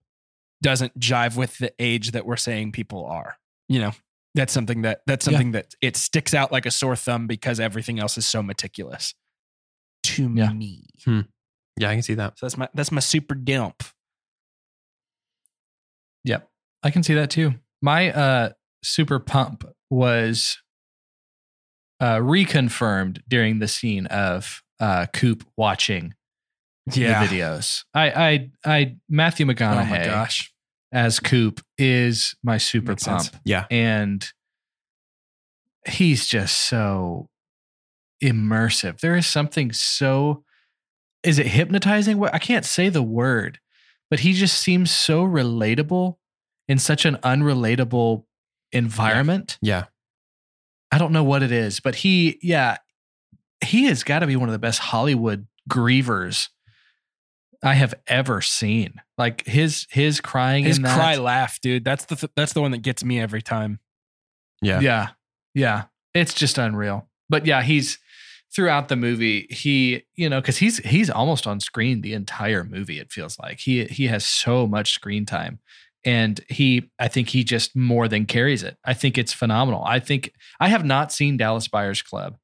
doesn't jive with the age that we're saying people are. You know, that's something that that's Yeah. something that it sticks out like a sore thumb because everything else is so meticulous. To Yeah. me. Yeah, I can see that. So that's my that's my super dump. Yep. I can see that too. My uh super pump was uh reconfirmed during the scene of uh Coop watching the videos. I I I Matthew McConaughey. Oh my gosh. As Coop is my super Makes pump. sense. Yeah. And he's just so immersive. There is something so is it hypnotizing? What I can't say the word, but he just seems so relatable in such an unrelatable environment. Yeah. I don't know what it is, but he, yeah, he has got to be one of the best Hollywood grievers I have ever seen. Like his his crying His in that, cry laugh, dude. That's the th- that's the one that gets me every time. Yeah. Yeah. Yeah. It's just unreal. But yeah, he's throughout the movie, he, you know, cuz he's he's almost on screen the entire movie it feels like. He he has so much screen time and he I think he just more than carries it. I think it's phenomenal. I think I have not seen Dallas Buyers Club.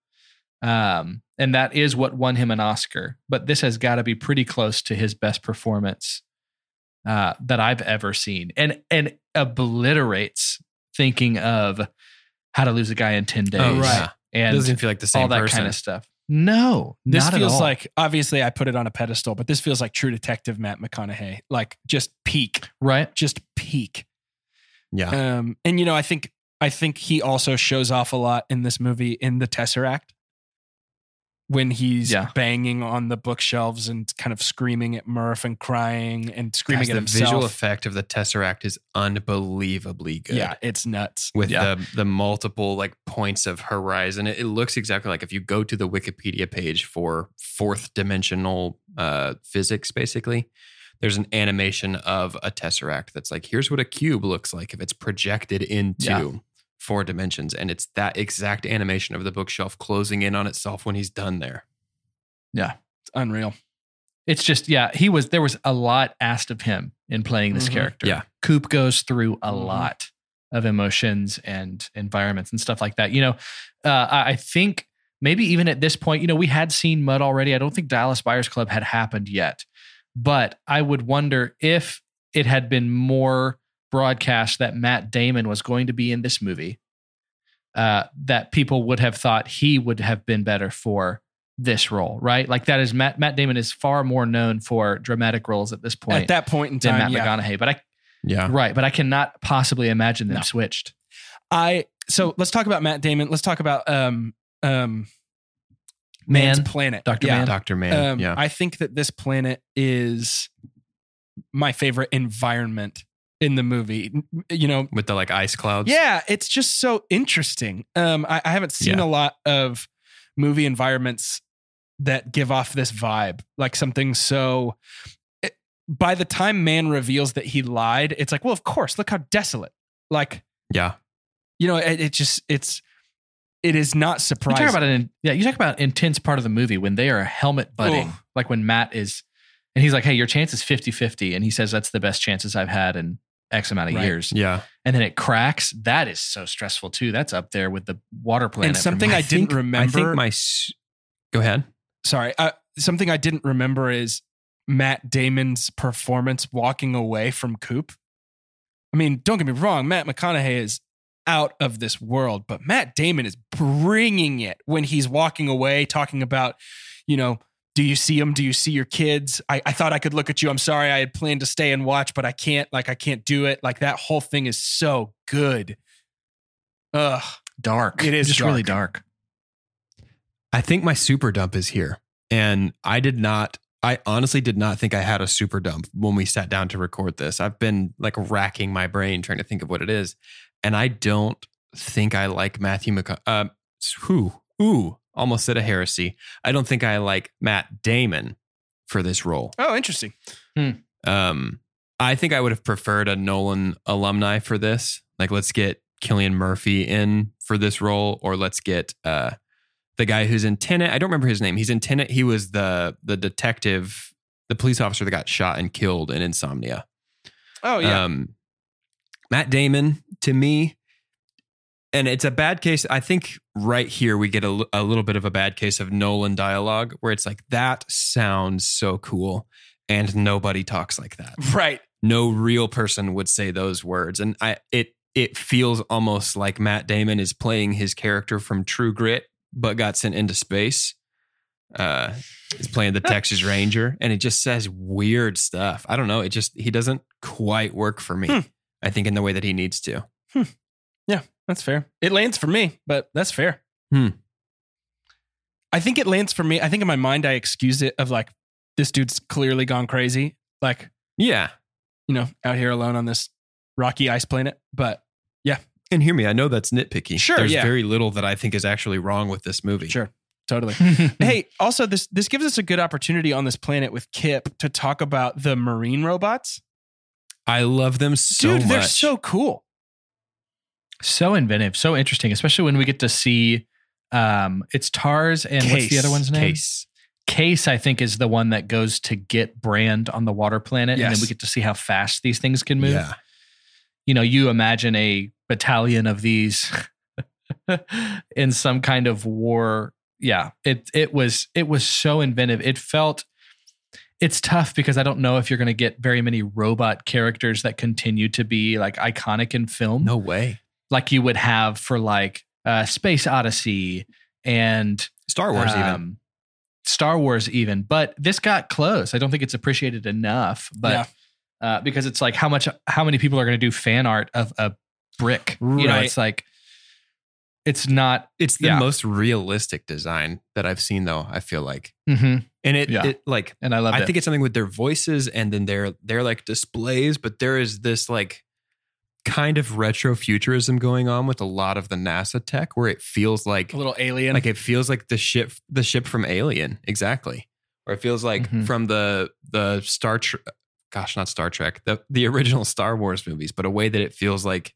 Um and that is what won him an Oscar, but this has got to be pretty close to his best performance uh that I've ever seen. And and obliterates thinking of how to lose a guy in 10 days. Oh, right. And doesn't feel like the same all that person. kind of stuff. No, This not at feels all. like obviously I put it on a pedestal, but this feels like True Detective Matt McConaughey, like just peak, right. just peak. yeah. Um, and you know, I think I think he also shows off a lot in this movie in the Tesseract. When he's Yeah. banging on the bookshelves and kind of screaming at Murph and crying and screaming Guys, at the himself. The visual effect of the Tesseract is unbelievably good. Yeah, it's nuts. with Yeah. the the multiple like points of horizon. It, it looks exactly like if you go to the Wikipedia page for fourth dimensional uh, physics, basically. There's an animation of a tesseract that's like, here's what a cube looks like if it's projected into Yeah. Four dimensions, and it's that exact animation of the bookshelf closing in on itself when he's done there. Yeah, it's unreal. It's just yeah, he was there was a lot asked of him in playing this Mhm. character. Yeah. Coop goes through a Mhm. lot of emotions and environments and stuff like that. You know, uh, I I think maybe even at this point, you know, we had seen Mud already. I don't think Dallas Buyers Club had happened yet, but I would wonder if it had been more broadcast that Matt Damon was going to be in this movie, uh, that people would have thought he would have been better for this role, right? Like that is Matt Matt Damon is far more known for dramatic roles at this point At that point in than time, Matt yeah. McConaughey. But I Yeah. right, but I cannot possibly imagine them No. switched. I so let's talk about Matt Damon. Let's talk about um um Mann, Mann's Planet. Dr. Yeah. Mann. Dr. Mann. Um, yeah. I think that this planet is my favorite environment in the movie. You know, with the like ice clouds. yeah, it's just so interesting. Um, I, I haven't seen Yeah. a lot of movie environments that give off this vibe, like something so. it- by the time Mann reveals that he lied, it's like, well, of course, look how desolate. Like, Yeah. you know, it, it just it's it is not surprising. You talk about an yeah, you talk about intense part of the movie when they are helmet butting, Oh. like when Matt is and he's like, Hey, your chance is 50-50. And he says that's the best chances I've had in X amount of Right. years. Yeah. And then it cracks. That is so stressful too. That's up there with the water planet. and something me. I, didn't think- remember. I think my. Go ahead. sorry, uh, something I didn't remember is Matt Damon's performance walking away from Coop. I mean, don't get me wrong, Matt McConaughey is out of this world, but Matt Damon is bringing it when he's walking away, talking about, you know, do you see them? Do you see your kids? I, I thought I could look at you. I'm sorry, I had planned to stay and watch, but I can't. Like, I can't do it. Like that whole thing is so good. Ugh. dark. It is just dark. really dark. I think my super dump is here. And I did not, I honestly did not think I had a super dump when we sat down to record this. I've been like racking my brain trying to think of what it is. And I don't think I like Matthew McConaughey. Uh, who? Ooh, almost said a heresy. I don't think I like Matt Damon for this role. Oh, interesting. Um, I think I would have preferred a Nolan alumni for this. Like, let's get Cillian Murphy in for this role, or let's get uh, the guy who's in Tenet. I don't remember his name. He's in Tenet. He was the the detective, the police officer that got shot and killed in Insomnia. Oh, yeah. Um, Matt Damon, to me, and it's a bad case. I think right here we get a, a little bit of a bad case of Nolan dialogue where it's like, that sounds so cool. And nobody talks like that. right. No real person would say those words. And I it it feels almost like Matt Damon is playing his character from True Grit, but got sent into space. Uh he's playing the Texas Ranger and it just says weird stuff. I don't know. It just he doesn't quite work for me. Hmm. I think in the way that he needs to. That's fair. It lands for me, but that's fair. Hmm. I think it lands for me. I think in my mind, I excuse it of like, this dude's clearly gone crazy. Like, Yeah. you know, out here alone on this rocky ice planet. But yeah. And hear me, I know that's nitpicky. Sure, There's yeah. very little that I think is actually wrong with this movie. sure, totally. hey, also this this gives us a good opportunity on this planet with Kip to talk about the marine robots. I love them so Dude, much. they're so cool. So inventive, so interesting, especially when we get to see um it's Tars and what's the other one's name? case. Case, I think, is the one that goes to get Brand on the water planet. And then we get to see how fast these things can move. Yeah. You know, you imagine a battalion of these in some kind of war. Yeah. It it was it was so inventive. It felt it's tough because I don't know if you're gonna get very many robot characters that continue to be like iconic in film. No way. Like you would have for like uh Space Odyssey and Star Wars even. um, Star Wars even, but this got close. I don't think it's appreciated enough, but uh, because it's like how much, how many people are going to do fan art of a brick? You know, it's like it's not. It's the Yeah. most realistic design that I've seen, though. I feel like, mhm, and it, Yeah. it like And I love I it. think it's something with their voices and then their their like displays, but there is this like kind of retro futurism going on with a lot of the NASA tech, where it feels like A little alien. like it feels like the ship the ship from Alien, exactly, or it feels like Mhm. from the the Star Trek. Gosh, not Star Trek, the the original Star Wars movies, but a way that it feels like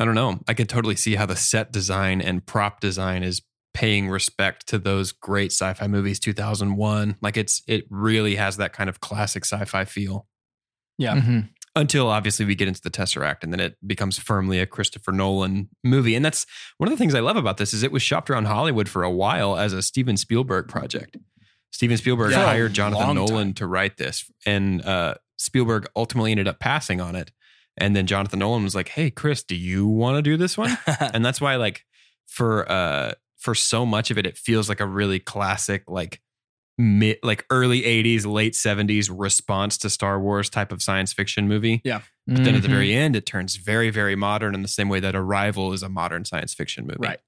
I don't know. I can totally see how the set design and prop design is paying respect to those great sci-fi movies 2001 like it's it really has that kind of classic sci-fi feel yeah. Mhm. Until obviously we get into the tesseract and then it becomes firmly a christopher nolan movie and that's one of the things i love about this is it was shopped around hollywood for a while as a steven spielberg project steven spielberg Yeah. hired jonathan nolan time. to write this and uh, spielberg ultimately ended up passing on it and then jonathan nolan was like hey chris do you want to do this one and that's why like for uh for so much of it it feels like a really classic like mid like early 80s late 70s response to star wars type of science fiction movie Yeah. but then at the very end it turns very very modern in the same way that arrival is a modern science fiction movie Right.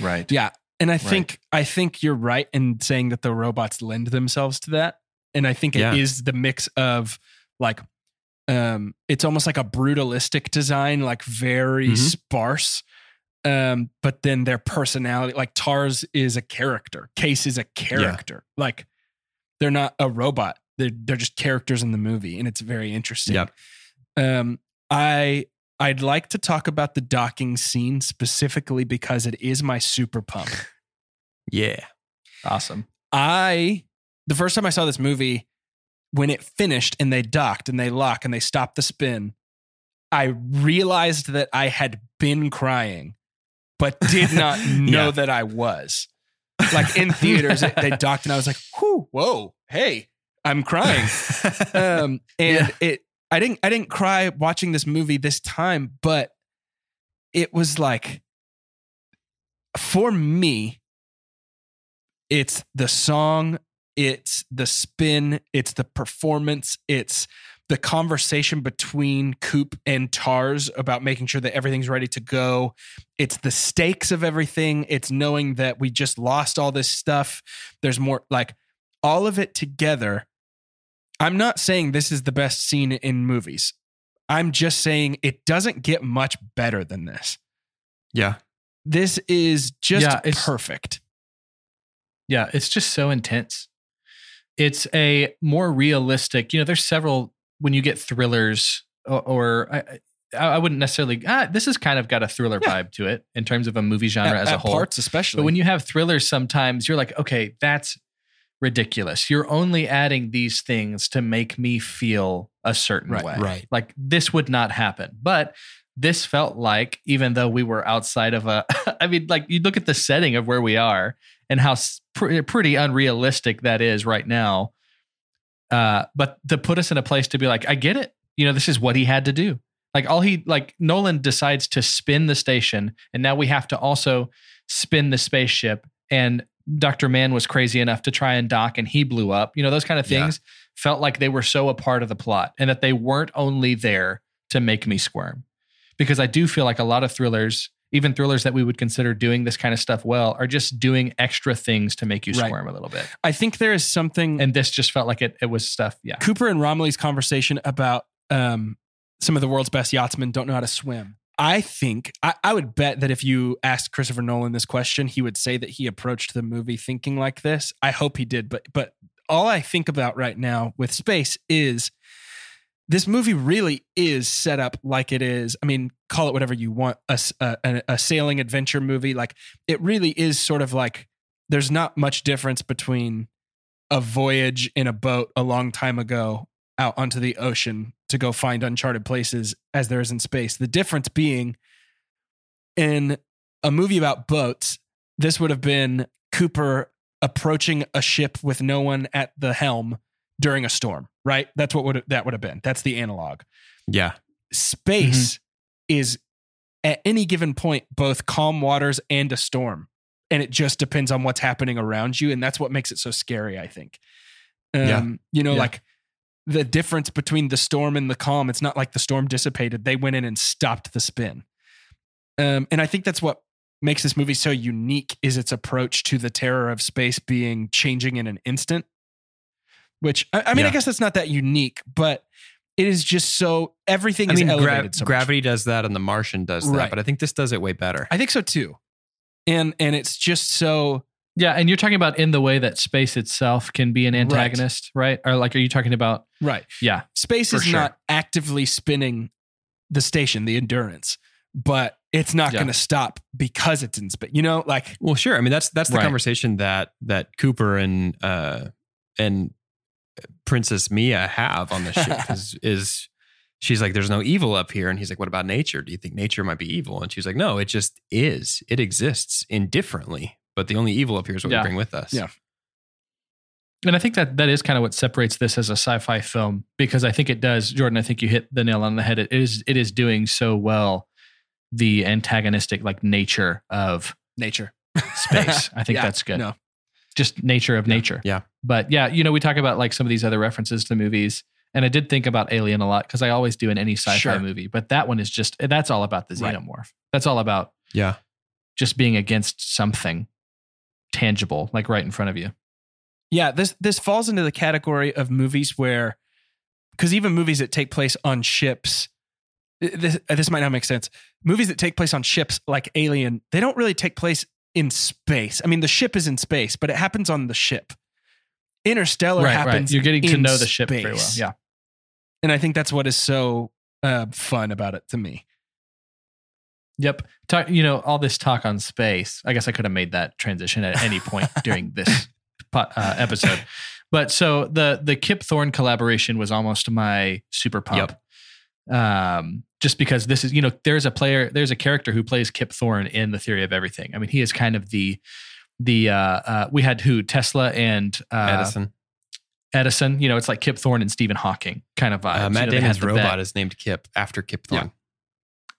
right. Yeah. And I think I think you're right in saying that the robots lend themselves to that. And I think it is Yeah. the mix of like um it's almost like a brutalistic design, like very Mhm. sparse. Um, but then their personality, like Tars is a character, Case is a character. Like they're not a robot. They're they're just characters in the movie, and it's very interesting. Yep. Um, I I'd like to talk about the docking scene specifically because it is my super pump. yeah Awesome. I the first time I saw this movie, when it finished and they docked and they lock and they stopped the spin, I realized that I had been crying, but did not know Yeah. that I was. Like in theaters, they docked and I was like, "Whoo, whoa, hey, I'm crying." um, and it I didn't I didn't cry watching this movie this time, but it was like for me, it's the song, it's the spin, it's the performance, it's the conversation between Coop and Tars about making sure that everything's ready to go. It's the stakes of everything. It's knowing that we just lost all this stuff. There's more like all of it together. I'm not saying this is the best scene in movies. I'm just saying it doesn't get much better than this. yeah This is just Yeah, it's- perfect. Yeah, it's just so intense. It's a more realistic, you know, there's several when you get thrillers or, or I, I wouldn't necessarily, ah, this has kind of got a thriller Yeah. vibe to it in terms of a movie genre At- as a whole. parts especially. But when you have thrillers, sometimes you're like, okay, that's ridiculous. You're only adding these things to make me feel a certain Right, way. right. Like this would not happen. But this felt like, even though we were outside of a, I mean, like you look at the setting of where we are and how pre- pretty unrealistic that is right now. Uh, but to put us in a place to be like, I get it. You know, this is what he had to do. Like all he like Nolan decides to spin the station, and now we have to also spin the spaceship. And Dr. Mann was crazy enough to try and dock and he blew up. You know, those kind of Yeah. things felt like they were so a part of the plot and that they weren't only there to make me squirm. Because I do feel like a lot of thrillers, even thrillers that we would consider doing this kind of stuff well, are just doing extra things to make you Right. squirm a little bit. I think there is something And this just felt like it it was stuff, yeah. Cooper and Romilly's conversation about um, some of the world's best yachtsmen don't know how to swim. I think I, I would bet that if you asked Christopher Nolan this question, he would say that he approached the movie thinking like this. I hope he did, but but all I think about right now with space is this movie really is set up like it is. I mean, call it whatever you want—a sailing adventure movie. Like it really is sort of like there's not much difference between a voyage in a boat a long time ago out onto the ocean to go find uncharted places as there is in space. The difference being in a movie about boats, this would have been Cooper approaching a ship with no one at the helm during a storm, right? That's what would that would have been. That's the analog. yeah Space is at any given point both calm waters and a storm. And it just depends on what's happening around you. And that's what makes it so scary, I think. Um, Yeah. You know, Yeah. like the difference between the storm and the calm, it's not like the storm dissipated. They went in and stopped the spin. Um, and I think that's what makes this movie so unique is its approach to the terror of space being changing in an instant. Which I, I mean, I guess that's not that unique, but it is just so everything I is mean, gra- elevated. so much. gravity does that, and The Martian does that, Right. but I think this does it way better. I think so too, and and it's just so Yeah, and you're talking about in the way that space itself can be an antagonist, right? Or like, are you talking about? right. Yeah, Space is sure. not actively spinning the station, the endurance, but it's not Yeah. going to stop because it's in space. You know, like Well, sure. I mean, that's that's the Right. conversation that that Cooper and uh and Princess Mia have on the ship is is she's like, "There's no evil up here," and he's like, "What about nature? Do you think nature might be evil?" And she's like, "No, it just is. It exists indifferently, but the only evil up here is what Yeah. we bring with us." Yeah. and I think that that is kind of what separates this as a sci-fi film because I think it does, Jordan. I think you hit the nail on the head. It is it is doing so well the antagonistic like nature of nature. space. I think Yeah, that's good. No, Just nature of nature. Yeah. But yeah, you know, we talk about like some of these other references to movies. And I did think about Alien a lot because I always do in any sci-fi Sure. movie. But that one is just eh, that's all about the Right. xenomorph. That's all about Yeah. just being against something tangible, like right in front of you. yeah. This this falls into the category of movies where, because even movies that take place on ships, eh, this eh, this might not make sense. Movies that take place on ships like Alien, they don't really take place in space. I mean, the ship is in space, but it happens on the ship. Interstellar happens. You're getting to know the ship very well. Yeah. and I think that's what is so uh, fun about it to me. Yep. Talk, you know, all this talk on space. I guess I could have made that transition at any point during this uh, episode. But so the the Kip Thorne collaboration was almost my super pump. Um, just because this is, you know, there's a player, there's a character who plays Kip Thorne in the Theory of Everything. I mean, he is kind of the the uh, uh we had who Tesla and uh, Edison. Edison. You know, it's like Kip Thorne and Stephen Hawking kind of vibes. Uh, You Matt know, Damon's robot vet. is named Kip after Kip Yeah. Thorne.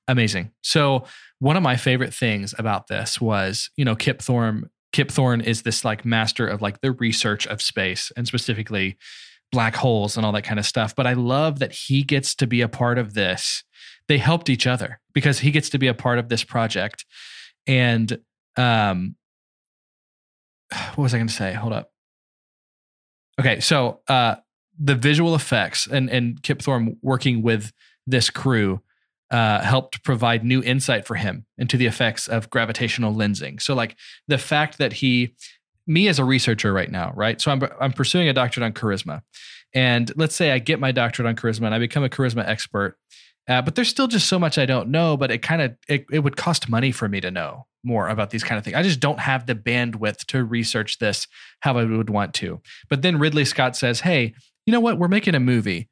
amazing. So one of my favorite things about this was, you know, Kip Thorne. Kip Thorne is this like master of like the research of space and specifically black holes and all that kind of stuff. But I love that he gets to be a part of this. They helped each other because he gets to be a part of this project. And um, what was I going to say? Hold up. Okay, so uh, the visual effects and and Kip Thorne working with this crew uh, helped provide new insight for him into the effects of gravitational lensing. So, like the fact that he, me as a researcher right now, right? So I'm I'm pursuing a doctorate on charisma, and let's say I get my doctorate on charisma and I become a charisma expert. Uh, but there's still just so much I don't know. But it kind of it, it would cost money for me to know more about these kind of things. I just don't have the bandwidth to research this how I would want to. But then Ridley Scott says, "Hey, you know what? We're making a movie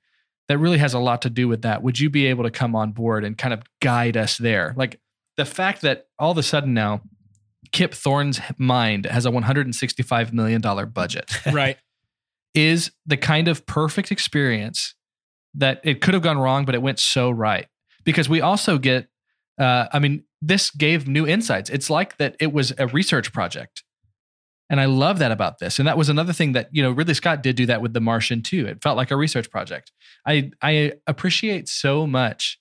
that really has a lot to do with that. Would you be able to come on board and kind of guide us there? Like the fact that all of a sudden now Kip Thorne's mind has a $165 million budget Right. is the kind of perfect experience that it could have gone wrong, but it went so right. Because we also get, uh, I mean, this gave new insights. It's like that it was a research project. And I love that about this. And that was another thing that, you know, Ridley Scott did do that with The Martian too. It felt like a research project. I I appreciate so much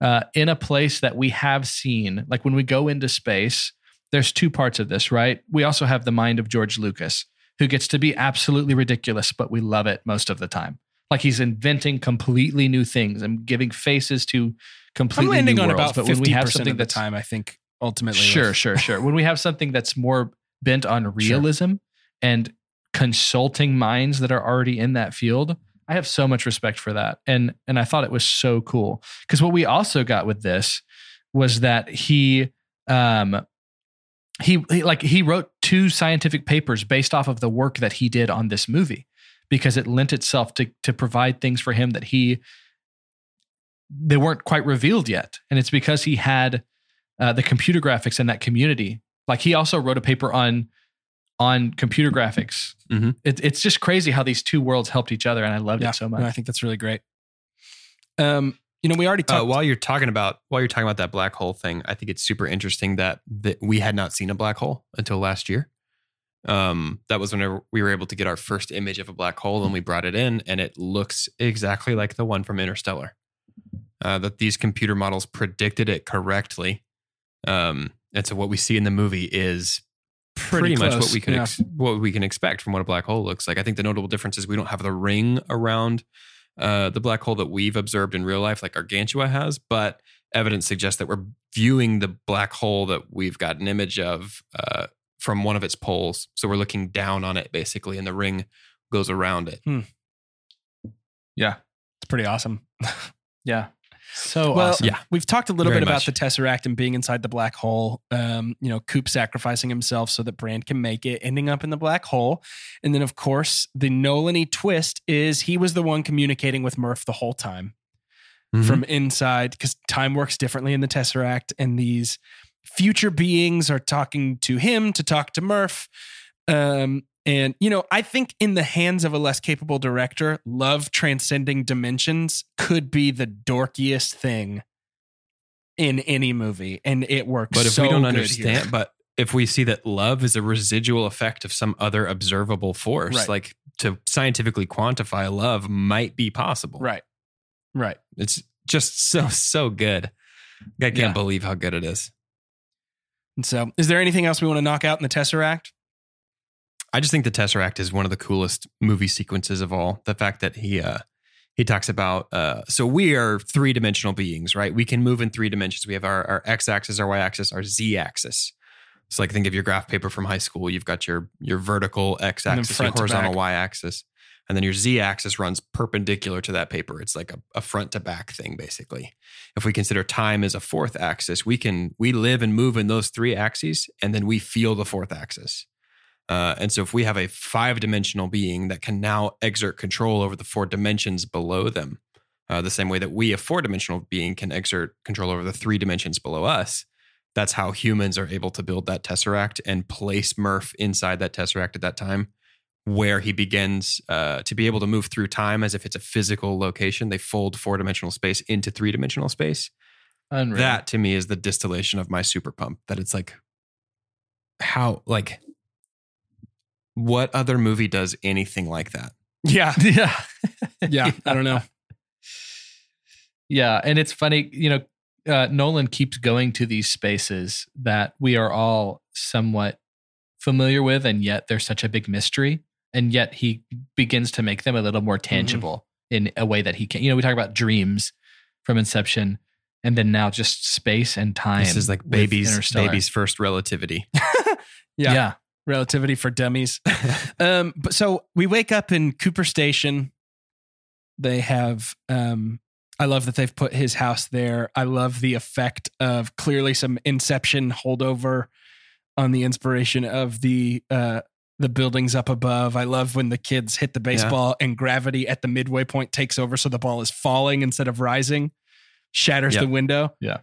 uh, in a place that we have seen, like when we go into space, there's two parts of this, right? We also have the mind of George Lucas, who gets to be absolutely ridiculous, but we love it most of the time. Like he's inventing completely new things and giving faces to completely I'm landing new on worlds. about but when we have something of the time. I think ultimately. Sure, with- sure, sure. When we have something that's more bent on realism and consulting minds that are already in that field, I have so much respect for that. And and I thought it was so cool. Because what we also got with this was that he um he, he like he wrote two scientific papers based off of the work that he did on this movie because it lent itself to to provide things for him that he they weren't quite revealed yet. And it's because he had uh, the computer graphics in that community. Like he also wrote a paper on on computer graphics. Mhm. It, it's just crazy how these two worlds helped each other, and I loved Yeah, it so much. I think that's really great. Um, you know, we already Uh, talked. while you're talking about while you're talking about that black hole thing, I think it's super interesting that that we had not seen a black hole until last year. Um, that was whenever we were able to get our first image of a black hole, and we brought it in, and it looks exactly like the one from Interstellar. Uh, that these computer models predicted it correctly. Um, And so what we see in the movie is pretty, much what we can yeah. ex- what we can expect from what a black hole looks like. I think the notable difference is we don't have the ring around uh, the black hole that we've observed in real life, like Gargantua has, but evidence suggests that we're viewing the black hole that we've got an image of uh, from one of its poles. So we're looking down on it basically, and the ring goes around it. Yeah. It's pretty awesome. Yeah. So well, awesome. Yeah. we've talked a little Very bit about much. the Tesseract and being inside the black hole. Um, you know, Coop sacrificing himself so that Brand can make it, ending up in the black hole. And then, of course, the Nolan twist is he was the one communicating with Murph the whole time Mhm. from inside because time works differently in the Tesseract, and these future beings are talking to him to talk to Murph. Um, and you know, I think in the hands of a less capable director, love transcending dimensions could be the dorkiest thing in any movie, and it works. But if so we don't understand, here. but if we see that love is a residual effect of some other observable force, Right. like to scientifically quantify love might be possible. right, right. It's just so, so good. I can't Yeah. believe how good it is. And so, is there anything else we want to knock out in the Tesseract? I just think the Tesseract is one of the coolest movie sequences of all. The fact that he uh he talks about uh so we are three dimensional beings, right? We can move in three dimensions. We have our, our x axis, our y axis, our z axis. So like think of your graph paper from high school. You've got your your vertical x axis, your horizontal y axis, and then your z axis runs perpendicular to that paper. It's like a, a front to back thing, basically. If we consider time as a fourth axis, we can we live and move in those three axes, and then we feel the fourth axis. Uh, and so, if we have a five dimensional being that can now exert control over the four dimensions below them, uh, the same way that we, a four dimensional being, can exert control over the three dimensions below us, that's how humans are able to build that tesseract and place Murph inside that tesseract at that time, where he begins uh, to be able to move through time as if it's a physical location. They fold four dimensional space into three dimensional space. Unreal. That to me is the distillation of my super pump. That it's like, how, like, what other movie does anything like that? Yeah, yeah. yeah. I don't know. Yeah, and it's funny, you know, uh, Nolan keeps going to these spaces that we are all somewhat familiar with, and yet they're such a big mystery, and yet he begins to make them a little more tangible in a way that he can. You know, we talk about dreams from Inception, and then now just space and time. This is like baby's baby's first relativity. Yeah. yeah. Relativity for dummies. um, but so we wake up in Cooper Station. They have um I love that they've put his house there. I love the effect of clearly some inception holdover on the inspiration of the uh the buildings up above. I love when the kids hit the baseball and gravity at the midway point takes over so the ball is falling instead of rising, shatters Yep. the window. Yeah.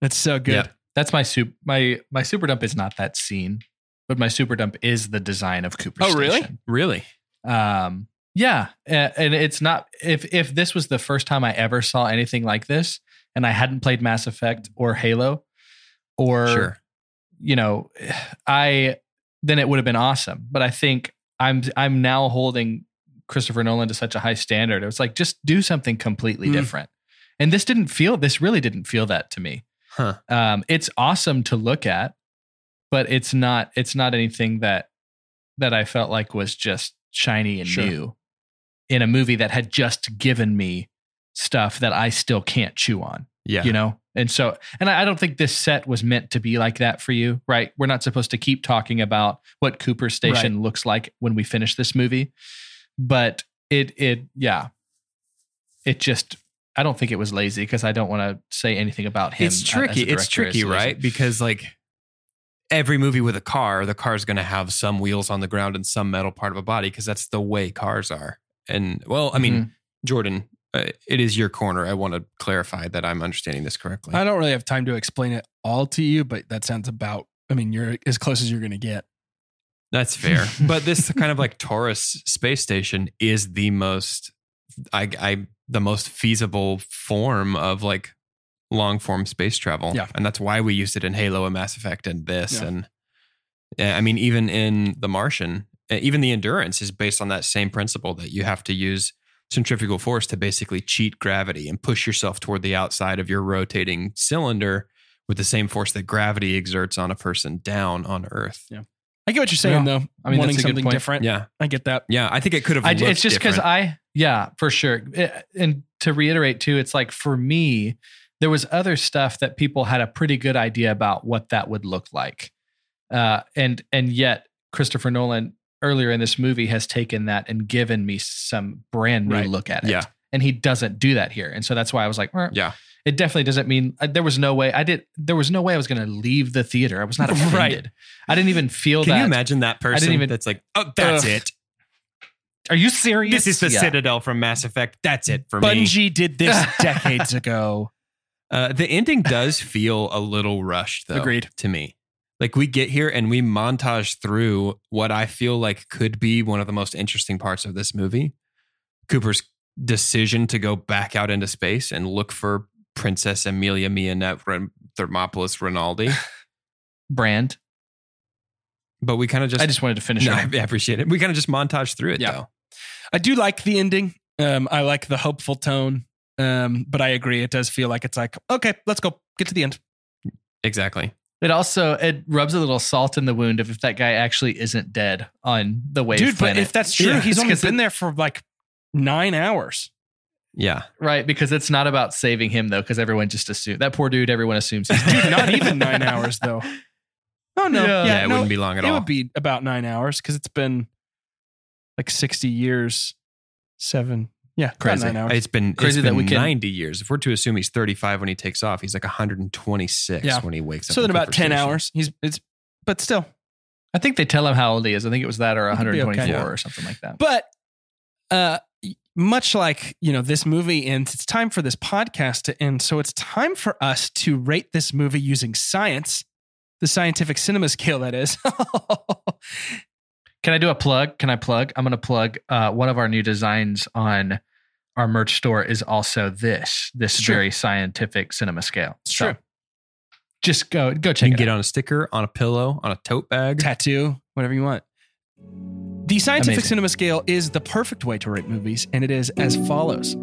That's so good. Yep. That's my soup. My my super dump is not that scene, but my super dump is the design of Cooper. Oh, really? Station. Really? Um, yeah, and it's not if if this was the first time I ever saw anything like this, and I hadn't played Mass Effect or Halo, or Sure. you know, I then it would have been awesome. But I think I'm I'm now holding Christopher Nolan to such a high standard. It was like just do something completely Mm. different. And this didn't feel this really didn't feel that to me. Huh. Um, it's awesome to look at, but it's not it's not anything that that I felt like was just shiny and Sure. new in a movie that had just given me stuff that I still can't chew on Yeah. you know and so and I, don't think this set was meant to be like that for you right we're not supposed to keep talking about what cooper station looks like when we finish this movie but it it yeah it just i don't think it was lazy because i don't want to say anything about him it's tricky. It's tricky, right? Because like every movie with a car, the car's going to have some wheels on the ground and some metal part of a body because that's the way cars are. And well, I mean, Mm-hmm. Jordan, it is your corner. I want to clarify that I'm understanding this correctly. I don't really have time to explain it all to you, but that sounds about I mean, you're as close as you're gonna get. That's fair. but this kind of like torus space station is the most I I the most feasible form of like long form space travel. Yeah. And that's why we used it in Halo and Mass Effect and this Yeah. and uh, I mean even in The Martian, uh, even the endurance is based on that same principle that you have to use centrifugal force to basically cheat gravity and push yourself toward the outside of your rotating cylinder with the same force that gravity exerts on a person down on Earth. Yeah. I get what you're saying Yeah. though. I mean, wanting that's a good something different. Yeah, I get that. yeah. I think it could have. I, looked it's just because. I, yeah, for sure. It- and to reiterate too, it's like for me, there was other stuff that people had a pretty good idea about what that would look like, uh, and and yet Christopher Nolan earlier in this movie has taken that and given me some brand new Right. look at it. Yeah. and he doesn't do that here, and so that's why I was like, "Eh." Yeah. It definitely doesn't mean I, there was no way I did. There was no way I was going to leave the theater. I was not offended. Right. I didn't even feel Can that. you imagine that person even- that's like, oh, that's Ugh. it. Are you serious? This is the Yeah. Citadel from Mass Effect. That's it for me. Bungie did this decades ago. Uh, the ending does feel a little rushed, though. Agreed. To me, like we get here and we montage through what I feel like could be one of the most interesting parts of this movie. Cooper's decision to go back out into space and look for Princess Amelia Mignonette Thermopolis Renaldi. brand. But we kind of just, I just wanted to finish No, it. I appreciate it. We kind of just montage through it, Yeah. though. I do like the ending. Um, I like the hopeful tone. Um, but I agree, it does feel like it's like, okay, let's go get to the end. Exactly. It also it rubs a little salt in the wound of if that guy actually isn't dead on the wave Dude, but if that's true, Yeah, he's only been it- there for like nine hours. Yeah. right, because it's not about saving him though, because everyone just assumes that poor dude. Everyone assumes he's Dude, not even nine hours though. Oh no, Yeah. yeah, Yeah, it no, wouldn't be long at it all. It would be about nine hours because it's been like sixty years, seven, yeah, Crazy. nine hours. It's been Crazy it's that been we can- 90 years. If we're to assume he's 35 when he takes off, he's like 126 Yeah. when he wakes up. so in then about ten hours. He's it's, but still, I think they tell him how old he is. I think it was that or He could be 124 okay. Yeah. or something like that. But uh much like, you know, this movie ends, it's time for this podcast to end. So it's time for us to rate this movie using science, the scientific cinema scale that is. Can I do a plug? Can I plug? I'm going to plug uh, one of our new designs on our merch store is also this this It's true. very scientific cinema scale. It's So true. Just go go check. You can it get out. on a sticker, on a pillow, on a tote bag. Tattoo, whatever you want. The scientific Amazing. cinema scale is the perfect way to rate movies, and it is as follows.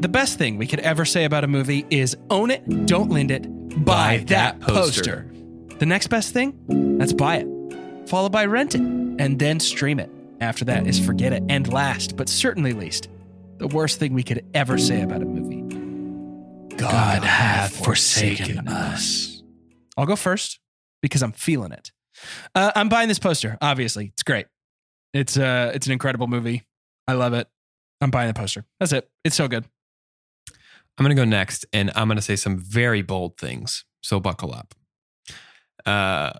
The best thing we could ever say about a movie is own it, don't lend it, buy, Buy that that poster. poster. The next best thing, that's buy it. Followed by rent it, and then stream it. After that is forget it. And last, but certainly least, the worst thing we could ever say about a movie. God hath forsaken us. I'll go first because I'm feeling it. Uh, I'm buying this poster. Obviously, it's great. It's uh, it's an incredible movie. I love it. I'm buying the poster. That's it. It's so good. I'm going to go next and I'm going to say some very bold things. So buckle up. Uh,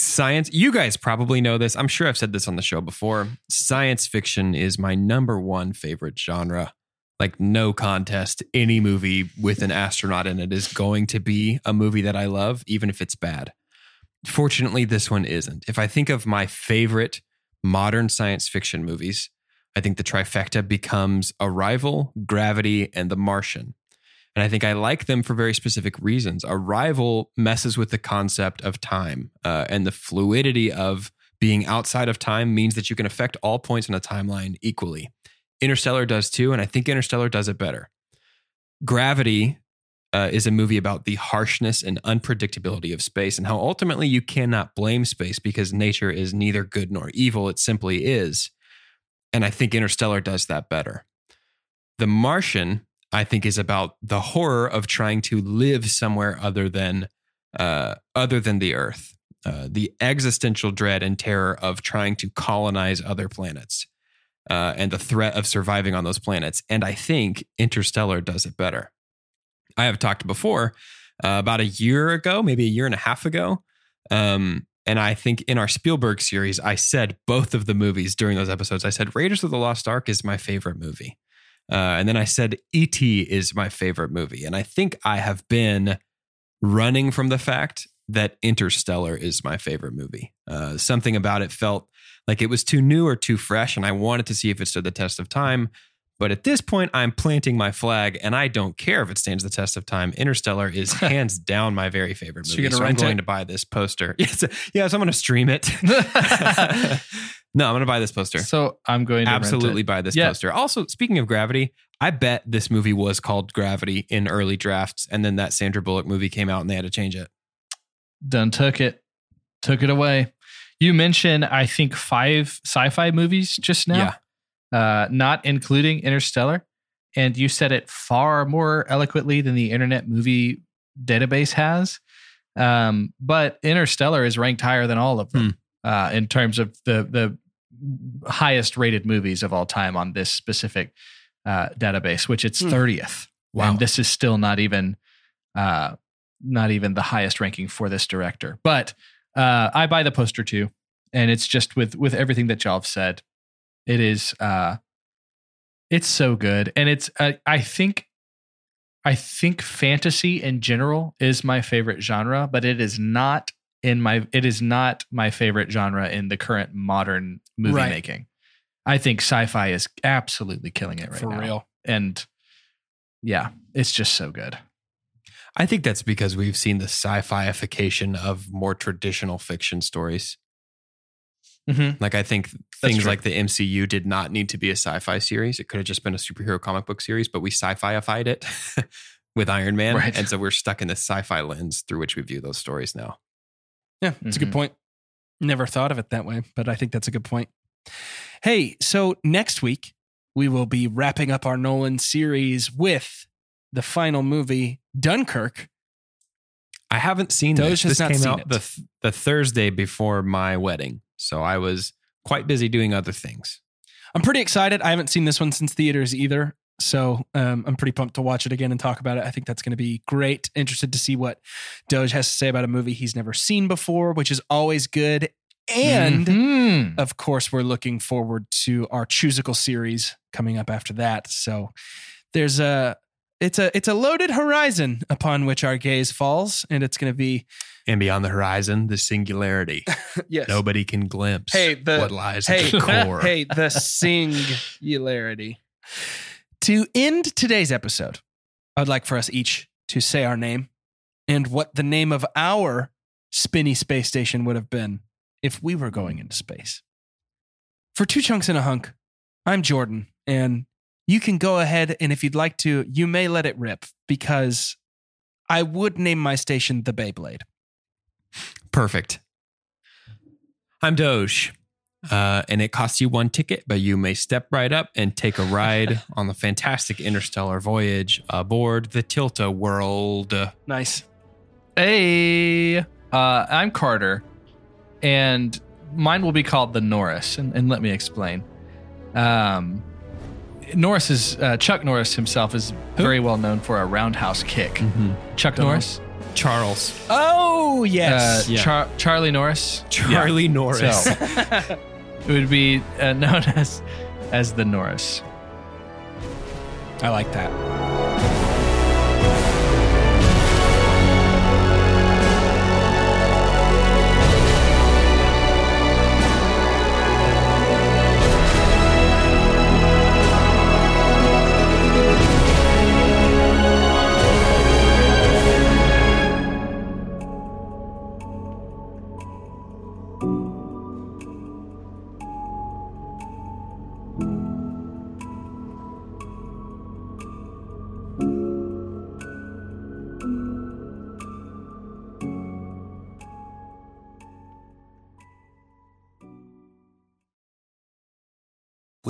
science, you guys probably know this. I'm sure I've said this on the show before. Science fiction is my number one favorite genre. Like, no contest. Any movie with an astronaut in it is going to be a movie that I love, even if it's bad. Fortunately, this one isn't. If I think of my favorite modern science fiction movies, I think the trifecta becomes Arrival, Gravity, and The Martian. And I think I like them for very specific reasons. Arrival messes with the concept of time uh, and the fluidity of being outside of time means that you can affect all points in a timeline equally. Interstellar does too, and I think Interstellar does it better. Gravity uh, is a movie about the harshness and unpredictability of space and how ultimately you cannot blame space because nature is neither good nor evil. It simply is. And I think Interstellar does that better. The Martian, I think, is about the horror of trying to live somewhere other than uh, other than the Earth, uh, the existential dread and terror of trying to colonize other planets, uh, and the threat of surviving on those planets. And I think Interstellar does it better. I have talked before uh, about a year ago, maybe a year and a half ago. Um, and I think in our Spielberg series, I said both of the movies during those episodes. I said Raiders of the Lost Ark is my favorite movie. Uh, and then I said E.T. is my favorite movie. And I think I have been running from the fact that Interstellar is my favorite movie. Uh, something about it felt like it was too new or too fresh. And I wanted to see if it stood the test of time. But at this point, I'm planting my flag, and I don't care if it stands the test of time. Interstellar is hands down my very favorite So movie. you're gonna so I'm going it? to buy this poster. Yes, yes, I'm going to stream it. no, I'm going to buy this poster. so I'm going to Absolutely buy this Yeah. poster. Also, speaking of Gravity, I bet this movie was called Gravity in early drafts, and then that Sandra Bullock movie came out, and they had to change it. done took it, took it away. You mentioned, I think, five sci-fi movies just now, uh, not including Interstellar, and you said it far more eloquently than the Internet Movie Database has. Um, but Interstellar is ranked higher than all of them uh, in terms of the the highest rated movies of all time on this specific uh, database, which it's Hmm. thirtieth. Wow. And this is still not even uh, not even the highest ranking for this director. But uh, I buy the poster too, and it's just with with everything that y'all have said, it is uh, it's so good, and it's uh, I think I think fantasy in general is my favorite genre, but it is not in my it is not my favorite genre in the current modern movie Right. making. I think sci-fi is absolutely killing it right For now. real. And yeah, it's just so good. I think that's because we've seen the sci-fiification of more traditional fiction stories. Mm-hmm. Like I think things like the MCU did not need to be a sci-fi series. It could have just been a superhero comic book series, but we sci-fiified it with Iron Man, Right. and so we're stuck in this sci-fi lens through which we view those stories now. Yeah, it's a good Mhm. point. Never thought of it that way, but I think that's a good point. Hey, so next week we will be wrapping up our Nolan series with the final movie, Dunkirk. I haven't seen Doge this. has This not came seen out it. the th- the Thursday before my wedding, so I was quite busy doing other things. I'm pretty excited. I haven't seen this one since theaters either. So um, I'm pretty pumped to watch it again and talk about it. I think that's going to be great. Interested to see what Doge has to say about a movie he's never seen before, which is always good. And Mhm. of course, we're looking forward to our Choosical series coming up after that. So there's a it's a it's a loaded horizon upon which our gaze falls, and it's going to be And beyond the horizon, the singularity. yes. Nobody can glimpse Hey, the- what lies hey, at the core. hey, the singularity. To end today's episode, I'd like for us each to say our name and what the name of our spinny space station would have been if we were going into space. For two chunks and a hunk, I'm Jordan, and you can go ahead and if you'd like to, you may let it rip because I would name my station the Beyblade. Perfect. I'm Doge. Uh, and it costs you one ticket, but you may step right up and take a ride on the fantastic interstellar voyage aboard the Tilt-A-Whirl. Nice. Hey, uh, I'm Carter, and mine will be called the Norris, and, and let me explain. Um, Norris is uh, Chuck Norris himself is very well known for a roundhouse kick. Mm-hmm. Chuck Don't know. Norris, Charles. Oh, yes. uh, Yeah. Char- Charlie Norris, Charlie Norris. So- it would be uh, known as as the Norris. I like that.